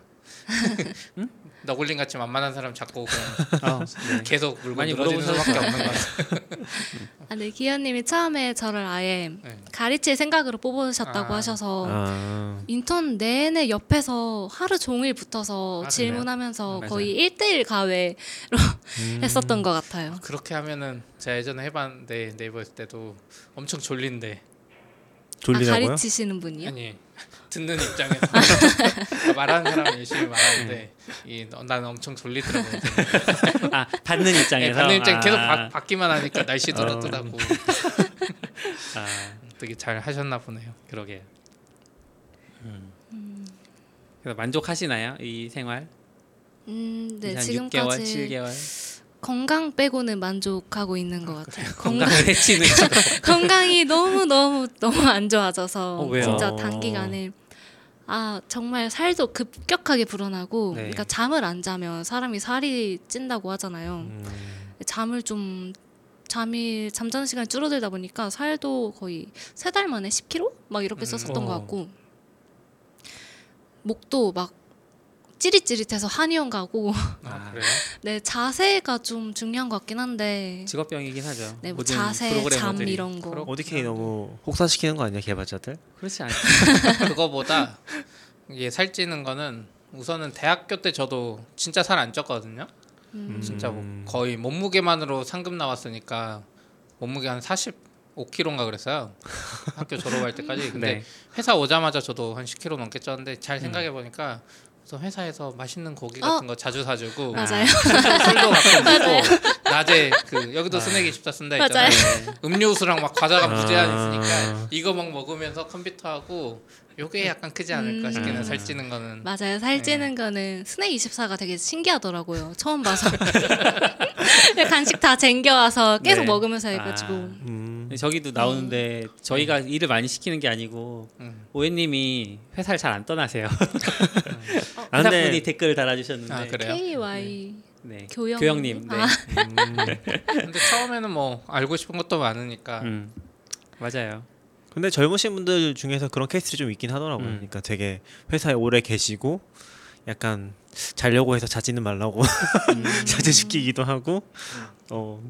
S3: 너굴님 같이 만만한 사람 자꾸 그냥
S2: 어, 네.
S3: 계속 물고
S2: 많이
S3: 늘어지는 수밖에 없는 것 같아요.
S5: 아, 네, 기현님이 처음에 저를 아예
S3: 네.
S5: 가르칠 생각으로 뽑으셨다고
S3: 아.
S5: 하셔서
S4: 아,
S5: 인턴 내내 옆에서 하루 종일 붙어서
S3: 아,
S5: 질문하면서
S2: 맞아요.
S5: 거의 1대1 가외로
S4: 음.
S5: 했었던 것 같아요.
S3: 그렇게 하면은 제가 예전에 해봤는데 네이버 했을 때도 엄청 졸린데
S5: 아,
S4: 졸리냐고요?
S5: 가르치시는 분이요?
S3: 아니 듣는 입장에서 말하는 사람이 열심히 말하는데 이 어, 나는 엄청 졸리더라고요.
S2: 아 받는
S3: 네,
S2: 입장에서
S3: 받는 입장 계속
S2: 아,
S3: 바, 받기만 하니까 날씨도
S2: 어.
S3: 따뜻하고
S2: 아,
S3: 되게 잘 하셨나 보네요.
S2: 그러게요. 음. 그래서 만족하시나요 이 생활?
S5: 음, 네,
S2: 한
S5: 지금까지
S2: 6개월, 7개월
S5: 건강 빼고는 만족하고 있는 것 같아요. 건강
S2: 해치는
S5: 건강이 너무 너무 너무 안 좋아져서
S2: 어?
S5: 진짜
S4: 어.
S5: 단기간에 아 정말 살도 급격하게 불어나고
S2: 네.
S5: 그러니까 잠을 안 자면 사람이 살이 찐다고 하잖아요.
S4: 음.
S5: 잠을 좀 잠이 잠자는 시간이 줄어들다 보니까 살도 거의 세 달 만에 10kg 막 이렇게
S3: 음,
S5: 썼었던 것
S2: 어.
S5: 같고 목도 막 찌릿찌릿해서 한의원 가고
S3: 아, 그래요?
S5: 네 자세가 좀 중요한 것 같긴 한데
S2: 직업병이긴 하죠.
S5: 네, 뭐 자세 잠. 이런 거
S4: ODK 너무 혹사시키는 거 아니야 개발자들?
S2: 그렇지 않죠.
S3: 그거보다 이게 살찌는 거는 우선은 대학교 때 저도 진짜 살 안 쪘거든요.
S5: 음.
S3: 진짜 뭐 거의 몸무게만으로 상금 나왔으니까 몸무게 한 45kg인가 그랬어요. 학교 졸업할 때까지. 근데
S2: 네.
S3: 회사 오자마자 저도 한 10kg 넘게 쪘는데 잘 생각해 보니까 그래서 회사에서 맛있는 고기 같은 거 자주 사주고
S5: 맞아요.
S3: 술도 가끔 먹고 낮에 그 여기도 스낵 24 쓴다 했잖아요. 음료수랑 막 과자가 무제한
S4: 아.
S3: 있으니까 이거 막 먹으면서 컴퓨터 하고 요게 약간 크지 않을까
S5: 음.
S3: 싶기는 살찌는 거는
S5: 맞아요. 살찌는 거는 스낵 24가 되게 신기하더라고요. 처음 봐서 간식 다 쟁겨와서 계속
S2: 네.
S5: 먹으면서 해가지고
S2: 아.
S4: 음.
S2: 저기도 나오는데 저희가 일을 많이 시키는 게 아니고
S3: 음.
S2: 오해님이 회사를 잘 안 떠나세요.
S4: 아,
S2: 회사분이 댓글을 달아주셨는데
S3: 아, 그래요?
S5: KY
S2: 네.
S5: 교영
S2: 교영님. 네.
S5: 아.
S3: 근데 처음에는 뭐 알고 싶은 것도 많으니까
S2: 음. 맞아요.
S4: 근데 젊으신 분들 중에서 그런 케이스들이 좀 있긴 하더라고요.
S2: 음.
S4: 그러니까 되게 회사에 오래 계시고 약간 자려고 해서 자지는 말라고
S2: 음.
S4: 자제시키기도 하고 어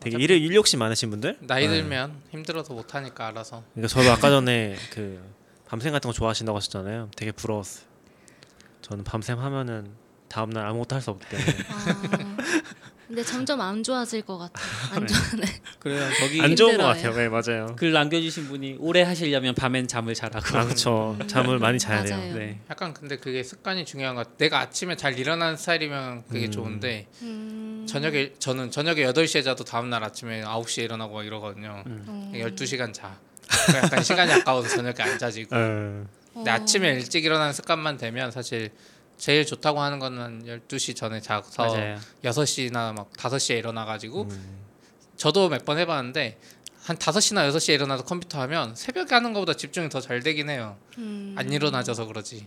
S4: 되게 일, 일 욕심 많으신 분들
S3: 나이
S4: 네.
S3: 들면 힘들어서 못 하니까 알아서
S4: 그러니까 저도 아까 전에 그 밤샘 같은 거 좋아하신다고 하셨잖아요. 되게 부러웠어요. 저는 밤샘 하면은 다음 날 아무것도 할 수 없기 때문에
S5: 아, 근데 점점 안 좋아질 것 같아. 안
S2: 네.
S5: 좋아네.
S2: 그래요. 저기
S4: 안 좋은 것
S5: 힘들어요.
S4: 같아요. 네 맞아요.
S2: 글 남겨주신 분이 오래 하시려면 밤엔 잠을 잘하고.
S4: 아 그렇죠. 잠을 많이 자야 돼요.
S5: 맞아요.
S2: 네.
S3: 약간 근데 그게 습관이 중요한 것 같아. 내가 아침에 잘 일어나는 스타일이면 그게
S4: 음.
S3: 좋은데
S5: 음,
S3: 저녁에 저는 저녁에 8시에 자도 다음 날 아침에 9시에 일어나고 막 이러거든요.
S5: 어.
S3: 12시간 자. 그러니까 약간 시간이 아까워서 저녁에 안 자지고.
S4: 어,
S3: 근데 아침에 일찍 일어나는 습관만 되면 사실 제일 좋다고 하는 거는 12시 전에 자서
S2: 맞아요.
S3: 6시나 막 5시에 일어나 가지고
S4: 음.
S3: 저도 몇 번 해 봤는데 한 5시나 6시에 일어나서 컴퓨터 하면 새벽에 하는 것보다 집중이 더 잘 되긴 해요.
S5: 음.
S3: 안 일어나져서 그러지.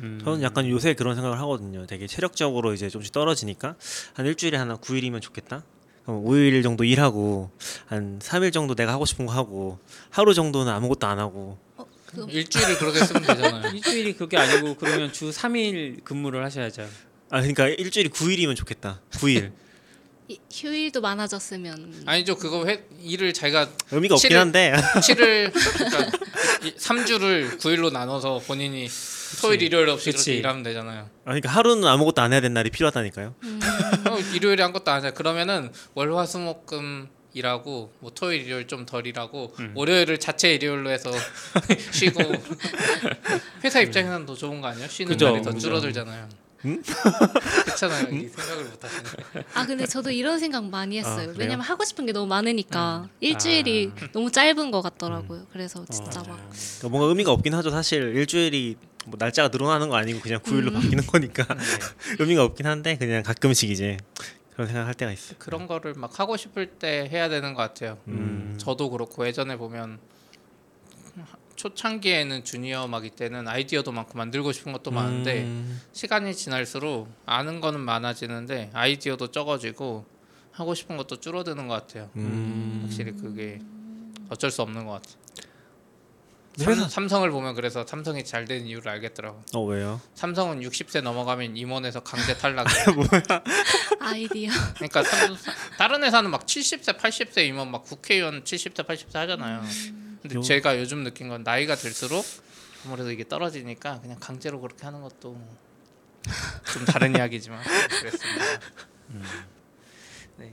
S2: 음.
S4: 저는 약간 요새 그런 생각을 하거든요. 되게 체력적으로 이제 좀씩 떨어지니까 한 일주일에 하나 9일이면 좋겠다. 그럼 5일 정도 일하고 한 3일 정도 내가 하고 싶은 거 하고 하루 정도는 아무것도 안 하고
S5: 그,
S3: 일주일을 그렇게 쓰면 되잖아요.
S2: 일주일이 그게 아니고 그러면 주 3일 근무를 하셔야죠.
S4: 아 그러니까 일주일이 9일이면 좋겠다. 9일
S5: 이- 휴일도 많아졌으면
S3: 아니죠. 그거 회, 일을 자기가
S4: 의미가 없긴
S3: 칠일-
S4: 한데
S3: 7을 그러니까 3주를 9일로 나눠서 본인이 토요일 일요일 없이
S2: 그치.
S3: 그렇게 일하면 되잖아요.
S4: 아, 그러니까 하루는 아무것도 안 해야 되는 날이 필요하다니까요.
S5: 음,
S3: 어, 일요일에 아무것도 안 하잖아요. 그러면은 월화수목금 일하고 뭐 토요일 일요일 좀 덜 일하고
S2: 음.
S3: 월요일을 자체 일요일로 해서 쉬고 회사 입장에서는 더 좋은 거 아니에요? 쉬는
S2: 그죠,
S3: 날이 더
S2: 그죠.
S3: 줄어들잖아요.
S4: 음?
S3: 그렇잖아요. 이 생각을 못 하시네.
S5: 아 근데 저도 이런 생각 많이 했어요.
S4: 아?
S5: 왜냐면 하고 싶은 게 너무 많으니까
S2: 음.
S5: 일주일이
S2: 아.
S5: 너무 짧은 것 같더라고요. 그래서 진짜
S2: 어.
S5: 막
S4: 그러니까 뭔가 의미가 없긴 하죠. 사실 일주일이 뭐 날짜가 늘어나는 거 아니고 그냥 9일로
S5: 음.
S4: 바뀌는 거니까
S2: 네.
S4: 의미가 없긴 한데 그냥 가끔씩 이제 그런 생각할 때가 있어. 요
S3: 그런 거를 막 하고 싶을 때 해야 되는 것 같아요.
S4: 음.
S3: 저도 그렇고 예전에 보면 초창기에는 주니어 막 이 때는 아이디어도 많고 만들고 싶은 것도 많은데
S4: 음,
S3: 시간이 지날수록 아는 거는 많아지는데 아이디어도 적어지고 하고 싶은 것도 줄어드는 것 같아요.
S4: 음.
S3: 확실히 그게 어쩔 수 없는 것 같아요.
S4: 회사-
S3: 삼, 삼성을 보면 그래서 삼성이 잘 되는 이유를 알겠더라고.
S4: 어 왜요?
S3: 삼성은 60세 넘어가면 임원에서 강제 탈락.
S5: 아이디어.
S3: 그러니까 삼, 다른 회사는 막 70세, 80세 임원 막 국회의원 70세, 80세 하잖아요. 근데
S4: 요-
S3: 제가 요즘 느낀 건 나이가 들수록 아무래도 이게 떨어지니까 그냥 강제로 그렇게 하는 것도 좀 다른 이야기지만 그랬습니다. 네.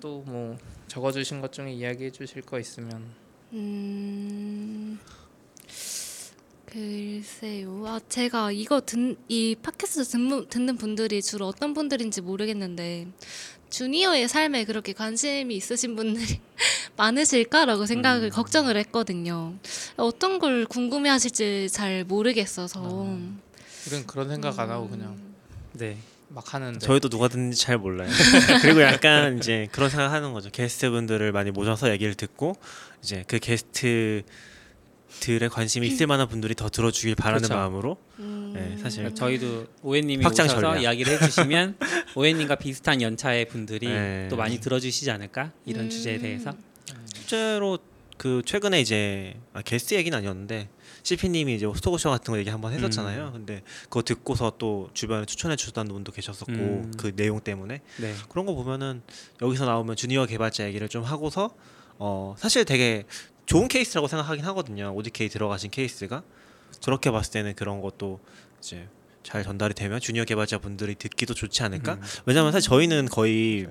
S3: 또뭐 적어주신 것 중에 이야기해 주실 거 있으면
S5: 음. 글쎄요. 아, 제가 이거 듣, 이 팟캐스트 듣는, 듣는 분들이 주로 어떤 분들인지 모르겠는데 주니어의 삶에 그렇게 관심이 있으신 분들이 많으실까라고 생각을 걱정을 했거든요. 어떤 걸 궁금해 하실지 잘 모르겠어서.
S3: 이런 그런 생각 안 하고 그냥
S2: 네.
S3: 막 하는데
S4: 저희도 누가 듣는지 잘 몰라요. 그리고 약간 이제 그런 생각하는 거죠. 게스트 분들을 많이 모셔서 얘기를 듣고 이제 그 게스트 들에 관심이 있을 만한 분들이 더 들어주길 바라는
S2: 그렇죠.
S4: 마음으로
S5: 음.
S4: 네, 사실
S2: 저희도 오해님이
S4: 확장
S2: 오셔서
S4: 전략.
S2: 이야기를 해주시면 오해님과 비슷한 연차의 분들이
S4: 네.
S2: 또 많이 들어주시지 않을까 이런
S5: 음.
S2: 주제에 대해서
S4: 실제로 그 최근에 이제 아, 게스트 얘기는 아니었는데 CP님이 이제 스토커쇼 같은 거 얘기 한번 했었잖아요. 근데 그거 듣고서 또 주변에 추천해 주셨다는 분도 계셨었고
S2: 음.
S4: 그 내용 때문에
S2: 네.
S4: 그런 거 보면은 여기서 나오면 주니어 개발자 얘기를 좀 하고서 어 사실 되게 좋은 케이스라고 생각하긴 하거든요. ODK 들어가신 케이스가 그렇게 봤을 때는 그런 것도 이제 잘 전달이 되면 주니어 개발자 분들이 듣기도 좋지 않을까?
S2: 음.
S4: 왜냐면 사실 저희는 거의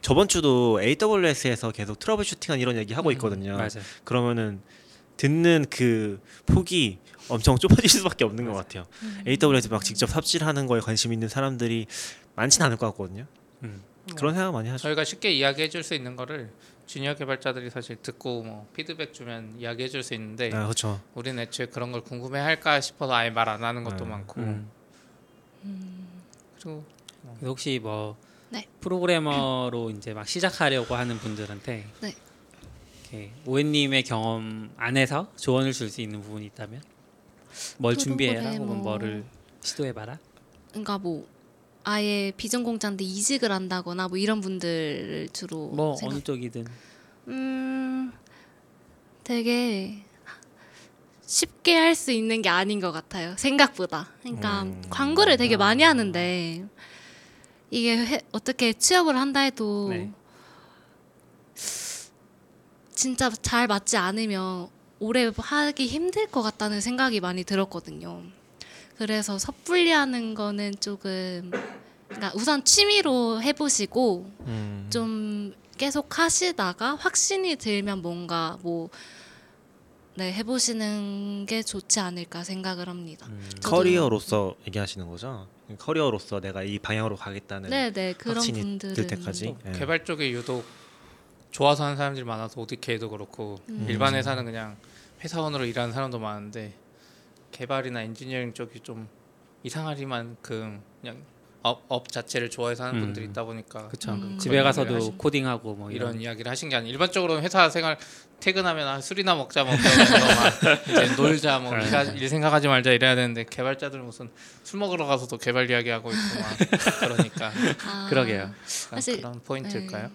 S4: 저번 주도 AWS에서 계속 trouble shooting한 이런 얘기 하고 있거든요.
S2: 맞아요.
S4: 그러면은 듣는 그 폭이 엄청 좁아질 수밖에 없는 것 같아요. AWS 막 직접 삽질하는 거에 관심 있는 사람들이 많지는 않을 것 같거든요.
S2: 음.
S4: 그런 생각 많이 하죠.
S3: 저희가 쉽게 이야기해 줄 수 있는 거를 주니어 개발자들이 사실 듣고 뭐 피드백 주면 이야기해 줄 수 있는데
S4: 아, 그렇죠.
S3: 우리는 애초에 그런 걸 궁금해 할까 싶어서 아예 말 안 하는 것도
S4: 네.
S3: 많고
S2: 음.
S3: 그리고
S2: 그래서 혹시 뭐
S5: 네.
S2: 프로그래머로 이제 막 시작하려고 하는 분들한테
S5: 네.
S2: 이렇게 오해님의 경험 안에서 조언을 줄 수 있는 부분이 있다면 뭘 준비해라. 혹은 뭐를 시도해봐라.
S5: 그러니까 뭐 아예 비전공자인데 이직을 한다거나 뭐 이런 분들을 주로
S2: 뭐
S5: 생각-
S2: 어느 쪽이든
S5: 음, 되게 쉽게 할 수 있는 게 아닌 것 같아요. 생각보다. 그러니까
S4: 음.
S5: 광고를 되게 많이 하는데 이게 회- 어떻게 취업을 한다 해도
S2: 네.
S5: 진짜 잘 맞지 않으면 오래 하기 힘들 것 같다는 생각이 많이 들었거든요. 그래서 섣불리 하는 거는 조금 그러니까 우선 취미로 해보시고
S4: 음.
S5: 좀 계속 하시다가 확신이 들면 뭔가 뭐 네, 해보시는 게 좋지 않을까 생각을 합니다.
S4: 음, 커리어로서 얘기하시는 거죠? 커리어로서 내가 이 방향으로 가겠다는
S5: 네, 네 그런
S4: 확신이
S5: 분들은
S4: 들 때까지.
S3: 또
S4: 예.
S3: 개발 쪽에 유독 좋아서 하는 사람들이 많아서 ODK도 그렇고
S5: 음.
S3: 일반 회사는 그냥 회사원으로 일하는 사람도 많은데 개발이나 엔지니어링 쪽이 좀 이상하리만큼 그냥 업, 업 자체를 좋아해서 하는
S2: 음.
S3: 분들이 있다 보니까
S2: 그렇죠.
S5: 음.
S2: 집에 가서도
S3: 하신-
S2: 코딩하고 뭐
S3: 이런
S2: 이런.
S3: 이야기를 하신 게 아니라 일반적으로는 회사 생활 퇴근하면 아, 술이나 먹자 뭐 이제 놀자 뭐
S2: 네.
S3: 일, 일 생각하지 말자 이래야 되는데 개발자들은 무슨 술 먹으러 가서도 개발 이야기하고 있고 막 그러니까
S5: 아,
S2: 그러게요.
S3: 약간
S5: 사실-
S3: 그런 포인트일까요?
S5: 네.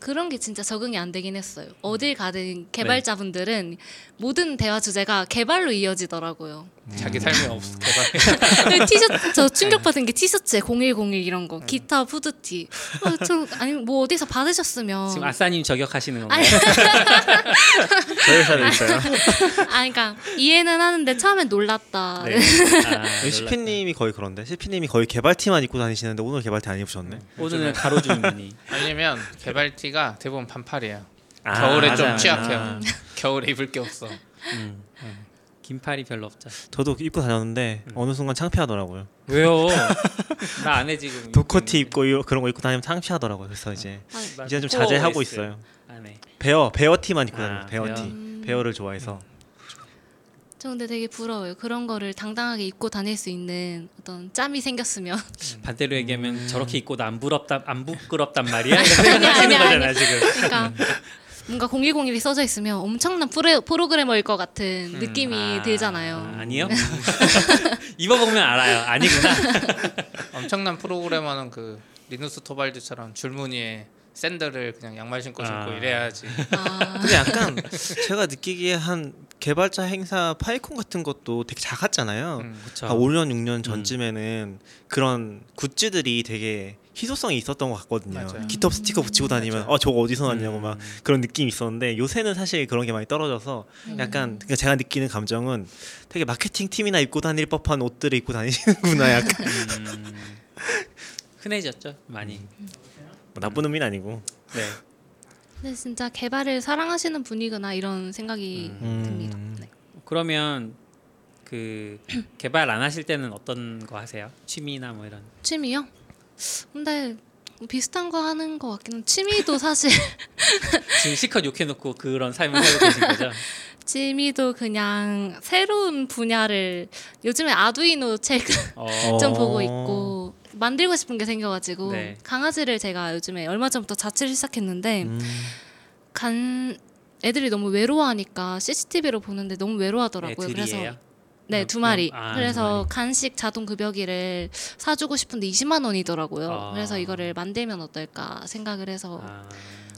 S5: 그런 게 진짜 적응이 안 되긴 했어요. 어딜
S2: 네.
S5: 가든 개발자분들은 모든 대화 주제가 개발로 이어지더라고요.
S3: 자기 삶이 없 개발
S5: 티셔츠 저 충격받은 게 티셔츠에 0101 이런 거, 기타 후드티. 어, 저 아니 뭐 어디서 받으셨으면
S2: 지금 아싸님 저격하시는 건가요?
S4: 저희 회사도 있어요.
S5: 아 그러니까 이해는 하는데 처음엔 놀랐다.
S2: 네. 아,
S4: 여기 CP님이 거의 그런데 CP님이 거의 개발티만 입고 다니시는데 오늘 개발티 안 입으셨네.
S2: 오늘은 가로주머니.
S3: 왜냐면 개발티가 대부분 반팔이에요.
S2: 아,
S3: 겨울에
S2: 맞아,
S3: 좀
S2: 맞아.
S3: 취약해요. 겨울에 입을 게 없어.
S2: 음. 긴팔이 별로 없죠.
S4: 저도 입고 다녔는데 어느 순간 창피하더라고요.
S2: 왜요? 나 안에 지금
S4: Docker티 입고 이- 그런 거 입고 다니면 창피하더라고요. 그래서 이제
S5: 아니,
S2: 나
S4: 이제 좀 자제하고
S2: 있어요.
S4: 있어요.
S2: 안에.
S4: 베어 베어 티만 입고
S2: 아,
S4: 다녀요. bear티.
S2: bear.
S5: 음.
S4: bear를 좋아해서.
S5: 저 근데 되게 부러워요. 그런 거를 당당하게 입고 다닐 수 있는 어떤 짬이 생겼으면.
S2: 반대로 얘기하면
S4: 음.
S2: 저렇게 입고 안 부럽다 안 부끄럽단 말이야. 이런
S5: 아니,
S2: 생각하시는
S5: 아니,
S2: 거잖아 지금.
S5: 그러니까 뭔가 0101이 써져 있으면 엄청난 프레, 프로그래머일 것 같은
S3: 음,
S5: 느낌이
S2: 아,
S5: 들잖아요.
S2: 아니요. 입어보면 알아요. 아니구나.
S3: 엄청난 프로그래머는 그 리누스 토발드처럼 줄무늬에 샌들을 그냥 양말 신고 신고
S2: 아.
S3: 이래야지.
S5: 아,
S4: 근데 약간 제가 느끼기에 한 개발자 행사 파이콘 같은 것도 되게 작았잖아요.
S3: 음.
S4: 한 5년 6년 전쯤에는 그런 굿즈들이 되게 희소성이 있었던 것 같거든요.
S3: 맞아요.
S4: 스티커 붙이고 다니면
S3: 맞아요.
S4: 어 저거 어디서 났냐고
S2: 음.
S4: 막 그런 느낌이 있었는데 요새는 사실 그런 게 많이 떨어져서 약간 그러니까 제가 느끼는 감정은 되게 마케팅 팀이나 입고 다닐 법한 옷들을 입고 다니시는구나 약간
S2: 음, 흔해졌죠. 많이.
S4: 뭐 나쁜 의미는 아니고
S2: 네.
S5: 근데 진짜 개발을 사랑하시는 분이구나 이런 생각이
S4: 음.
S5: 듭니다. 네.
S2: 그러면 그 개발 안 하실 때는 어떤 거 하세요? 취미나 뭐 이런.
S5: 취미요? 근데 비슷한 거 하는 것 같기는 취미도 사실
S2: 지금 실컷 욕해놓고 그런 삶을 살고 계신 거죠?
S5: 취미도 그냥 새로운 분야를 요즘에 아두이노 책
S2: 어.
S5: 좀
S4: 어.
S5: 보고 있고 만들고 싶은 게 생겨가지고
S2: 네.
S5: 강아지를 제가 요즘에 얼마 전부터 자취를 시작했는데
S4: 음.
S5: 간 애들이 너무 외로워하니까 CCTV로 보는데 너무
S2: 네,
S5: 외로워하더라고요. 그래서
S2: 둘이에요.
S5: 네
S2: 음,
S5: 두 마리.
S2: 음, 아, 두
S5: 그래서
S2: 마리.
S5: 간식 자동 급여기를 사주고 싶은데 20만 원이더라고요.
S2: 아.
S5: 그래서 이거를 만들면 어떨까 생각을 해서
S2: 아,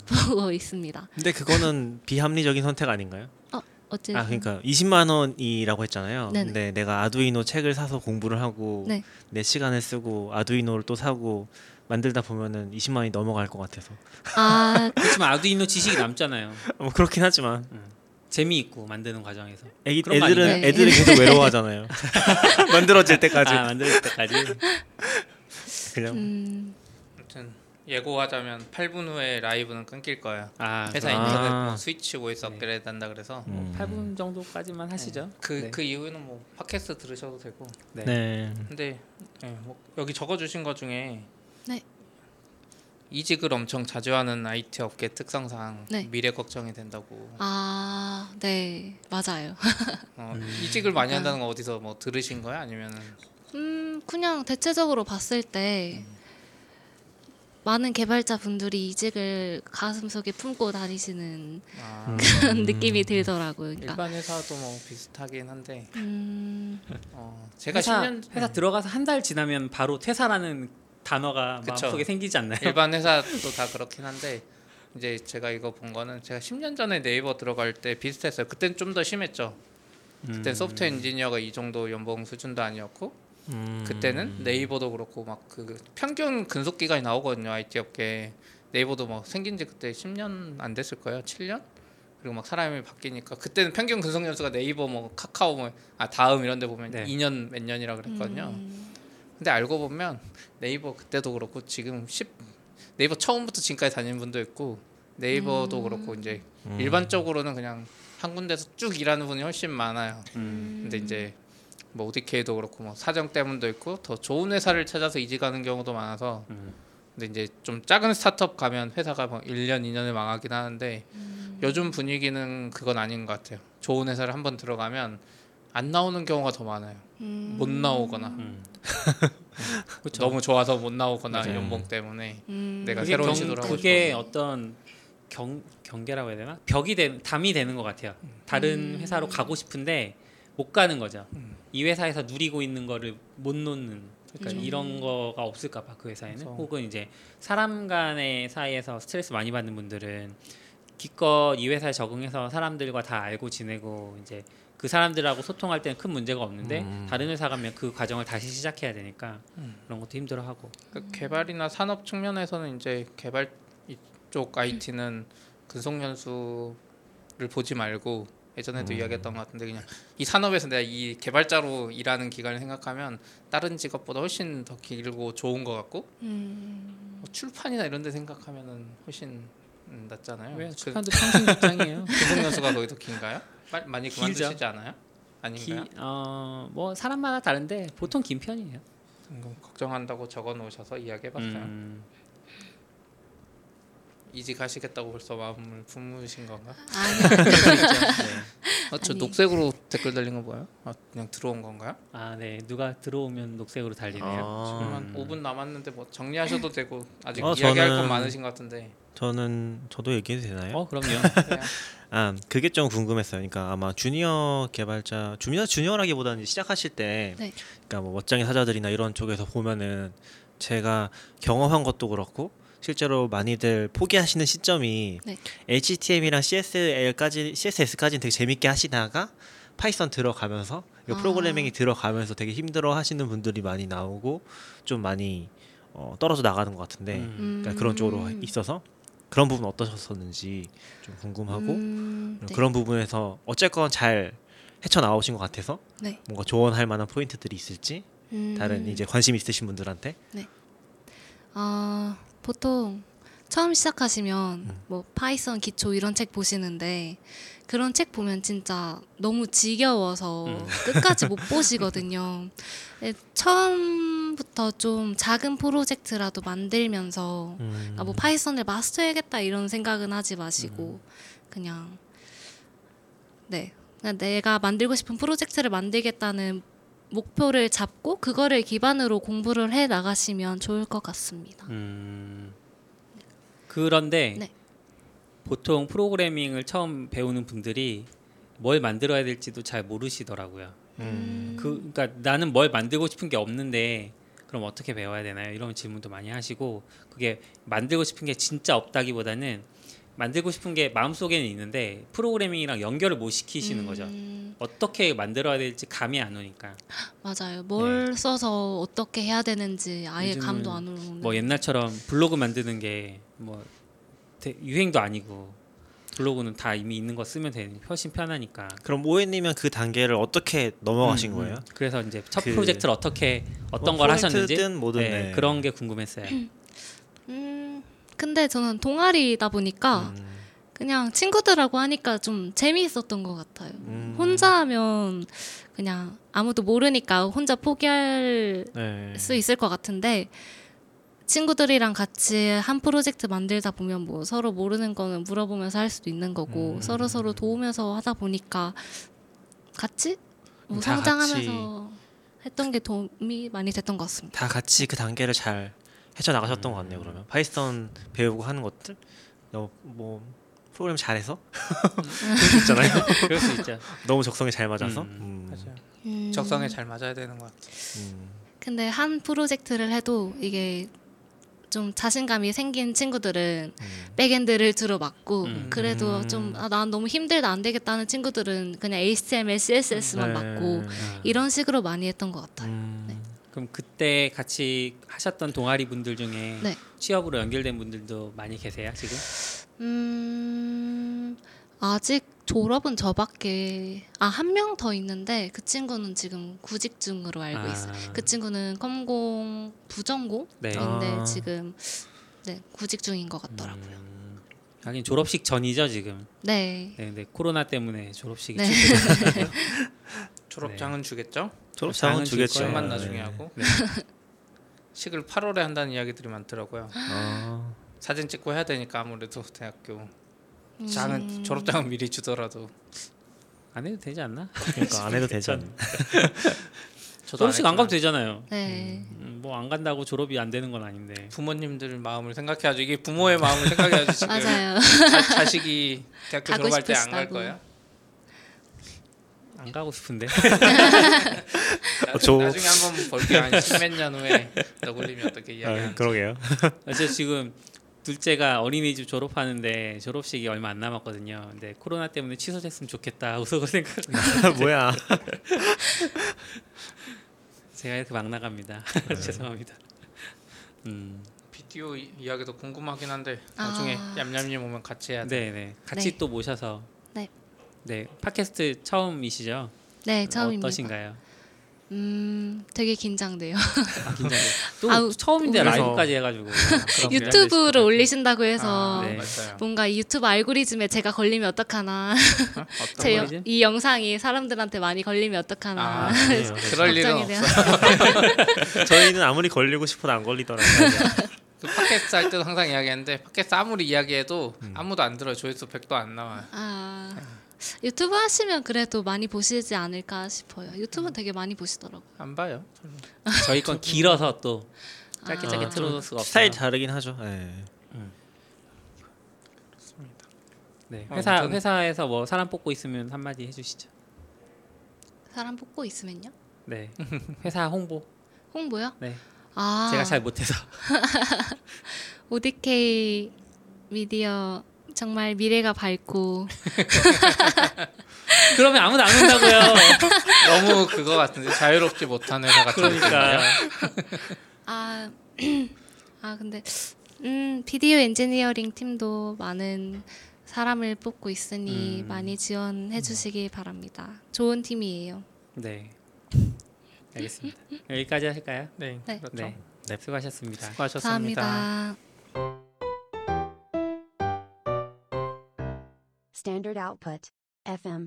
S5: 보고 있습니다.
S4: 근데 그거는 비합리적인 선택 아닌가요?
S5: 어쨌든
S4: 아 그러니까 20만 원이라고 했잖아요.
S5: 네네.
S4: 근데 내가 아두이노 책을 사서 공부를 하고
S5: 네.
S4: 내 시간을 쓰고 아두이노를 또 사고 만들다 보면은 20만 원이 넘어갈 것 같아서
S5: 아
S2: 그렇지만 아두이노 지식이 남잖아요.
S4: 뭐 그렇긴 하지만
S2: 재미있고 만드는 과정에서.
S4: 애기, 애들은
S5: 아닌가요?
S4: 애들은 계속 외로워하잖아요. 만들어질 때까지
S2: 아 만들 때까지.
S4: 그냥
S5: 음,
S3: 아무튼 예고하자면 8분 후에 라이브는 끊길 거예요.
S2: 아
S3: 회사
S4: 아.
S3: 인터넷 뭐 스위치 OS 업그레이드 한다 그래서
S4: 음.
S2: 8분 정도까지만 하시죠.
S3: 그
S2: 네.
S3: 그 이후에는 뭐 팟캐스트 들으셔도 되고.
S2: 네.
S4: 네.
S3: 근데 예, 뭐 여기 적어주신 것 중에
S5: 네.
S3: 이직을 엄청 자주 하는 IT 업계 특성상
S5: 네.
S3: 미래 걱정이 된다고.
S5: 아, 네, 맞아요.
S3: 어,
S2: 음.
S3: 이직을 많이 한다는 거 어디서 뭐 들으신 거야? 아니면은
S5: 음, 그냥 대체적으로 봤을 때 많은 개발자 분들이 이직을 가슴속에 품고 다니시는
S3: 아,
S5: 그런 느낌이 들더라고요. 그러니까,
S3: 일반 회사도 뭐 비슷하긴 한데
S5: 음,
S3: 어, 제가
S2: 회사
S3: 10년
S2: 회사 들어가서 한 달 지나면 바로 퇴사라는 단어가
S3: 그쵸.
S2: 마음속에 생기지 않나요?
S3: 일반 회사도 다 그렇긴 한데 이제 제가 이거 본 거는 제가 10년 전에 네이버 들어갈 때 비슷했어요. 그때는 좀더 심했죠. 그때
S2: 음.
S3: 소프트웨어 엔지니어가 이 정도 연봉 수준도 아니었고
S4: 음.
S3: 그때는 네이버도 그렇고 막 그 평균 근속 기간이 나오거든요 IT 업계 네이버도 뭐 생긴 지 그때 10년 안 됐을 거예요 7년 그리고 막 사람이 바뀌니까 그때는 평균 근속 연수가 네이버 뭐 카카오 뭐아 다음 이런 데 보면
S2: 네.
S3: 2년 몇 년이라 그랬거든요
S5: 음,
S3: 근데 알고 보면 네이버 그때도 그렇고 지금 10 네이버 처음부터 지금까지 다니는 분도 있고 네이버도
S5: 음.
S3: 그렇고 이제
S4: 음.
S3: 일반적으로는 그냥 한 군데서 쭉 일하는 분이 훨씬 많아요
S2: 음.
S3: 근데 이제 뭐 ODK도 그렇고 뭐 사정 때문도 있고 더 좋은 회사를 찾아서 이직하는 경우도 많아서
S2: 음.
S3: 근데 이제 좀 작은 스타트업 가면 회사가 뭐 1년 2년에 망하긴 하는데 요즘 분위기는 그건 아닌 것 같아요. 좋은 회사를 한번 들어가면 안 나오는 경우가 더 많아요.
S5: 음,
S3: 못 나오거나
S2: 음. 그렇죠.
S3: 너무 좋아서 못 나오거나
S4: 맞아요.
S3: 연봉 때문에
S5: 음,
S3: 내가
S2: 그게
S3: 새로운
S2: 경,
S3: 시도를 하고
S2: 그게
S3: 싶어서.
S2: 어떤 경 경계라고 해야 되나? 벽이 되, 담이 되는 것 같아요. 다른
S5: 음.
S2: 회사로 가고 싶은데 못 가는 거죠.
S3: 음.
S2: 이 회사에서 누리고 있는 거를 못 놓는. 그러니까
S5: 음.
S2: 이런 거가 없을까 봐 그 회사에는
S3: 그래서-
S2: 혹은 이제 사람 간의 사이에서 스트레스 많이 받는 분들은 기껏 이 회사에 적응해서 사람들과 다 알고 지내고 이제 그 사람들하고 소통할 때는 큰 문제가 없는데
S4: 음.
S2: 다른 회사 가면 그 과정을 다시 시작해야 되니까
S3: 음.
S2: 그런 것도 힘들어하고
S3: 그 개발이나 산업 측면에서는 이제 개발 이쪽 IT는 근속 연수를 보지 말고 예전에도
S2: 음.
S3: 이야기했던 것 같은데 그냥 이 산업에서 내가 이 개발자로 일하는 기간을 생각하면 다른 직업보다 훨씬 더 길고 좋은 것 같고
S5: 음,
S3: 뭐 출판이나 이런 데 생각하면은 훨씬 음, 낫잖아요. 왜그
S2: 출판도 평생 직장이에요.
S3: 근속 연수가 거기 더 긴가요? 빨- 많이. 그만두시지 않아요? 아닌가요?
S2: 어뭐 사람마다 다른데 보통 긴 편이에요.
S3: 음, 걱정한다고 적어 놓으셔서 이야기해봤어요.
S2: 음,
S3: 이직 하시겠다고 벌써 마음을 품으신 건가?
S5: 아니요.
S2: 네.
S3: 아, 저
S5: 아니.
S3: 녹색으로 댓글 달린 거 뭐예요? 아, 그냥 들어온 건가요?
S2: 아, 네. 누가 들어오면 녹색으로 달리네요.
S4: 아.
S3: 지금 한 5분 남았는데 뭐 정리하셔도 되고 아직
S4: 어,
S3: 이야기할
S4: 저는-
S3: 건 많으신 것 같은데
S4: 저는 저도 얘기해도 되나요?
S2: 어 그럼요.
S4: 아 그게 좀 궁금했어요. 그러니까 아마 주니어 개발자 주니어 주니어라기보다는 시작하실 때,
S5: 네.
S4: 그러니까 뭐 멋쟁이 사자들이나 이런 쪽에서 보면은 제가 경험한 것도 그렇고 실제로 많이들 포기하시는 시점이
S5: 네.
S4: HTML이랑 CSL까지 CSS까지는 되게 재밌게 하시다가 파이썬 들어가면서
S5: 아.
S4: 프로그래밍이 들어가면서 되게 힘들어 하시는 분들이 많이 나오고 좀 많이 어, 떨어져 나가는 것 같은데
S2: 음.
S4: 그러니까 그런 쪽으로 있어서 그런 부분 어떠셨었는지 좀 궁금하고
S5: 음, 네.
S4: 그런 부분에서 어쨌건 잘 헤쳐 나오신 것 같아서
S5: 네.
S4: 뭔가 조언할 만한 포인트들이 있을지
S5: 음,
S4: 다른 이제 관심 있으신 분들한테
S5: 아 보통 처음 시작하시면
S4: 음.
S5: 뭐 파이썬 기초 이런 책 보시는데 그런 책 보면 진짜 너무 지겨워서
S2: 음.
S5: 끝까지 못 보시거든요. 네, 처음부터 좀 작은 프로젝트라도 만들면서
S4: 음.
S5: 아, 뭐 파이썬을 마스터해야겠다 이런 생각은 하지 마시고
S4: 음.
S5: 그냥 네 그냥 내가 만들고 싶은 프로젝트를 만들겠다는 목표를 잡고 그거를 기반으로 공부를 해 나가시면 좋을 것 같습니다.
S2: 음, 그런데
S5: 네.
S2: 보통 프로그래밍을 처음 배우는 분들이 뭘 만들어야 될지도 잘 모르시더라고요.
S4: 음.
S2: 그 그러니까 나는 뭘 만들고 싶은 게 없는데 그럼 어떻게 배워야 되나요? 이런 질문도 많이 하시고 그게 만들고 싶은 게 진짜 없다기보다는 만들고 싶은 게 마음속에는 있는데 프로그래밍이랑 연결을 못 시키시는 거죠.
S5: 음,
S2: 어떻게 만들어야 될지 감이 안 오니까
S5: 맞아요. 뭘 써서 어떻게 해야 되는지 아예 감도 안 오는.
S2: 뭐 옛날처럼 블로그 만드는 게 뭐 유행도 아니고 블로그는 다 이미 있는 거 쓰면 되니 훨씬 편하니까.
S4: 그럼 오해님은 그 단계를 어떻게 넘어가신
S2: 음,
S4: 거예요?
S2: 음. 그래서 이제 첫
S4: 그-
S2: 프로젝트를 어떻게 어떤
S4: 뭐
S2: 걸 하셨는지
S4: 뭐든,
S2: 네,
S4: 네.
S2: 그런 게 궁금했어요.
S5: 음, 근데 저는 동아리다 보니까
S4: 음.
S5: 그냥 친구들하고 하니까 좀 재미있었던 것 같아요.
S4: 음.
S5: 혼자 하면 그냥 아무도 모르니까 혼자 포기할
S4: 네.
S5: 수 있을 것 같은데 친구들이랑 같이 한 프로젝트 만들다 보면 뭐 서로 모르는 거는 물어보면서 할 수도 있는 거고
S4: 음.
S5: 서로 서로 도우면서 하다 보니까 같이 뭐
S4: 다
S5: 성장하면서 했던 게 도움이 많이 됐던 것 같습니다.
S4: 다 같이 그 단계를 잘 헤쳐 나가셨던 것 같네요. 그러면 파이썬 배우고 하는 것들 너무 뭐 프로그램 잘해서 그럴 수 있잖아요.
S2: 그럴 수 있죠.
S4: 너무 적성에 잘 맞아서.
S2: 음.
S4: 음.
S3: 맞아요.
S5: 음,
S3: 적성에 잘 맞아야 되는 것 같아요.
S4: 음.
S5: 근데 한 프로젝트를 해도 이게 좀 자신감이 생긴 친구들은
S4: 음.
S5: 백엔드를 주로 맡고
S2: 음.
S5: 그래도
S4: 음.
S5: 좀 아, 난 너무 힘들다 안 되겠다 하는 친구들은 그냥 HTML, CSS만
S4: 네.
S5: 맡고 이런 식으로 많이 했던 것 같아요.
S4: 음.
S5: 네.
S2: 그럼 그때 같이 하셨던 동아리 분들 중에
S5: 네.
S2: 취업으로 연결된 분들도 많이 계세요 지금?
S5: 음, 아직 졸업은 저밖에 아 한 명 더 있는데 그 친구는 지금 구직 중으로 알고
S2: 아.
S5: 있어요. 그 친구는 컴공 부전공인데
S2: 네.
S4: 아.
S5: 지금 네 구직 중인 것 같더라고요.
S2: 음, 하긴 졸업식 전이죠 지금.
S5: 네.
S2: 네, 네 코로나 때문에 졸업식이
S5: 네.
S2: 취소됐어요.
S3: 졸업장은 주겠죠?
S4: 졸업장은 주겠죠.
S2: 거예요.
S3: 시험만
S4: 네.
S3: 나중에 하고
S2: 네.
S3: 식을 8월에 한다는 이야기들이 많더라고요.
S4: 아.
S3: 사진 찍고 해야 되니까 아무래도 대학교
S5: 음.
S3: 장은 졸업장은 미리 주더라도
S2: 안 해도 되지 않나?
S4: 그러니까 안 해도 되지 않나.
S2: 졸업식 안 가도
S3: 했지만
S2: 되잖아요.
S5: 네.
S2: 음, 뭐안 간다고 졸업이 안 되는 건 아닌데.
S3: 부모님들 마음을 생각해야죠. 이게 부모의 마음을 생각해야지 지금
S5: 맞아요.
S3: 자, 자식이 대학교 졸업할 때 안 갈. 거야.
S2: 안 가고 싶은데.
S3: 나중에,
S4: 저-
S3: 나중에 한번 볼게요. 한 십몇 년 후에 너굴님이 어떻게
S4: 아,
S3: 이야기하는지.
S4: 그러게요.
S2: 저 지금 둘째가 어린이집 졸업하는데 졸업식이 얼마 안 남았거든요. 근데 코로나 때문에 취소됐으면 좋겠다. 우석을 생각.
S4: 뭐야?
S2: 제가 이렇게 막 나갑니다. 죄송합니다. 음,
S3: 비디오 이- 이야기도 궁금하긴 한데
S5: 아.
S3: 나중에 얌얌님 오면 같이 해야 돼.
S2: 네, 네. 같이
S5: 네.
S2: 또 모셔서.
S5: 네.
S2: 네, 팟캐스트 처음이시죠?
S5: 네, 처음입니다.
S2: 어떠신가요?
S5: 음, 되게 긴장돼요.
S2: 아, 긴장돼. 또
S5: 아우,
S2: 처음인데
S4: 그래서-
S2: 라이브까지 해가지고. 그럼
S5: 유튜브를 올리신다고 해서
S3: 아,
S2: 네.
S5: 뭔가 이 유튜브 알고리즘에 제가 걸리면 어떡하나.
S3: 어떤
S5: 제
S3: 거?
S5: 여? 이 영상이 사람들한테 많이 걸리면 어떡하나.
S3: 아. 그럴 일은. 없어.
S4: 저희는 아무리 걸리고 싶어도 안 걸리더라고요.
S3: 그 팟캐스트 할 때도 항상 이야기하는데 팟캐스트 아무리 이야기해도
S2: 음.
S3: 아무도 안 들어요. 조회수 100도 안 나와요.
S5: 아, 유튜브 하시면 그래도 많이 보시지 않을까 싶어요.
S2: 음.
S5: 유튜브 되게 많이 보시더라고요.
S3: 안 봐요.
S2: 저희 건 길어서 또 짧게
S5: 아.
S2: 짧게
S5: 아,
S2: 틀어놓을 수가 없어요.
S4: 스타일 다르긴 하죠. 네.
S2: 네.
S3: 아,
S2: 회사
S3: 저는-
S2: 회사에서 뭐 사람 뽑고 있으면 한마디 해주시죠.
S5: 사람 뽑고 있으면요?
S2: 네. 회사 홍보.
S5: 홍보요?
S2: 네.
S5: 아
S2: 제가 잘 못해서.
S5: ODK 미디어 정말 미래가 밝고
S2: 그러면 아무도 안 온다고요.
S3: 너무 그거 같은데 자유롭지 못한 회사 같은
S2: 그러니까.
S3: 느낌이에요.
S5: 아, 아 근데 음 비디오 엔지니어링 팀도 많은 사람을 뽑고 있으니
S2: 음.
S5: 많이 지원해 주시기 바랍니다. 좋은 팀이에요.
S2: 네. 알겠습니다. 여기까지 할까요?
S3: 네,
S5: 네.
S3: 그렇죠.
S2: 네.
S4: 네.
S2: 수고하셨습니다.
S3: 수고하셨습니다.
S5: 감사합니다.
S1: Standard output. FM.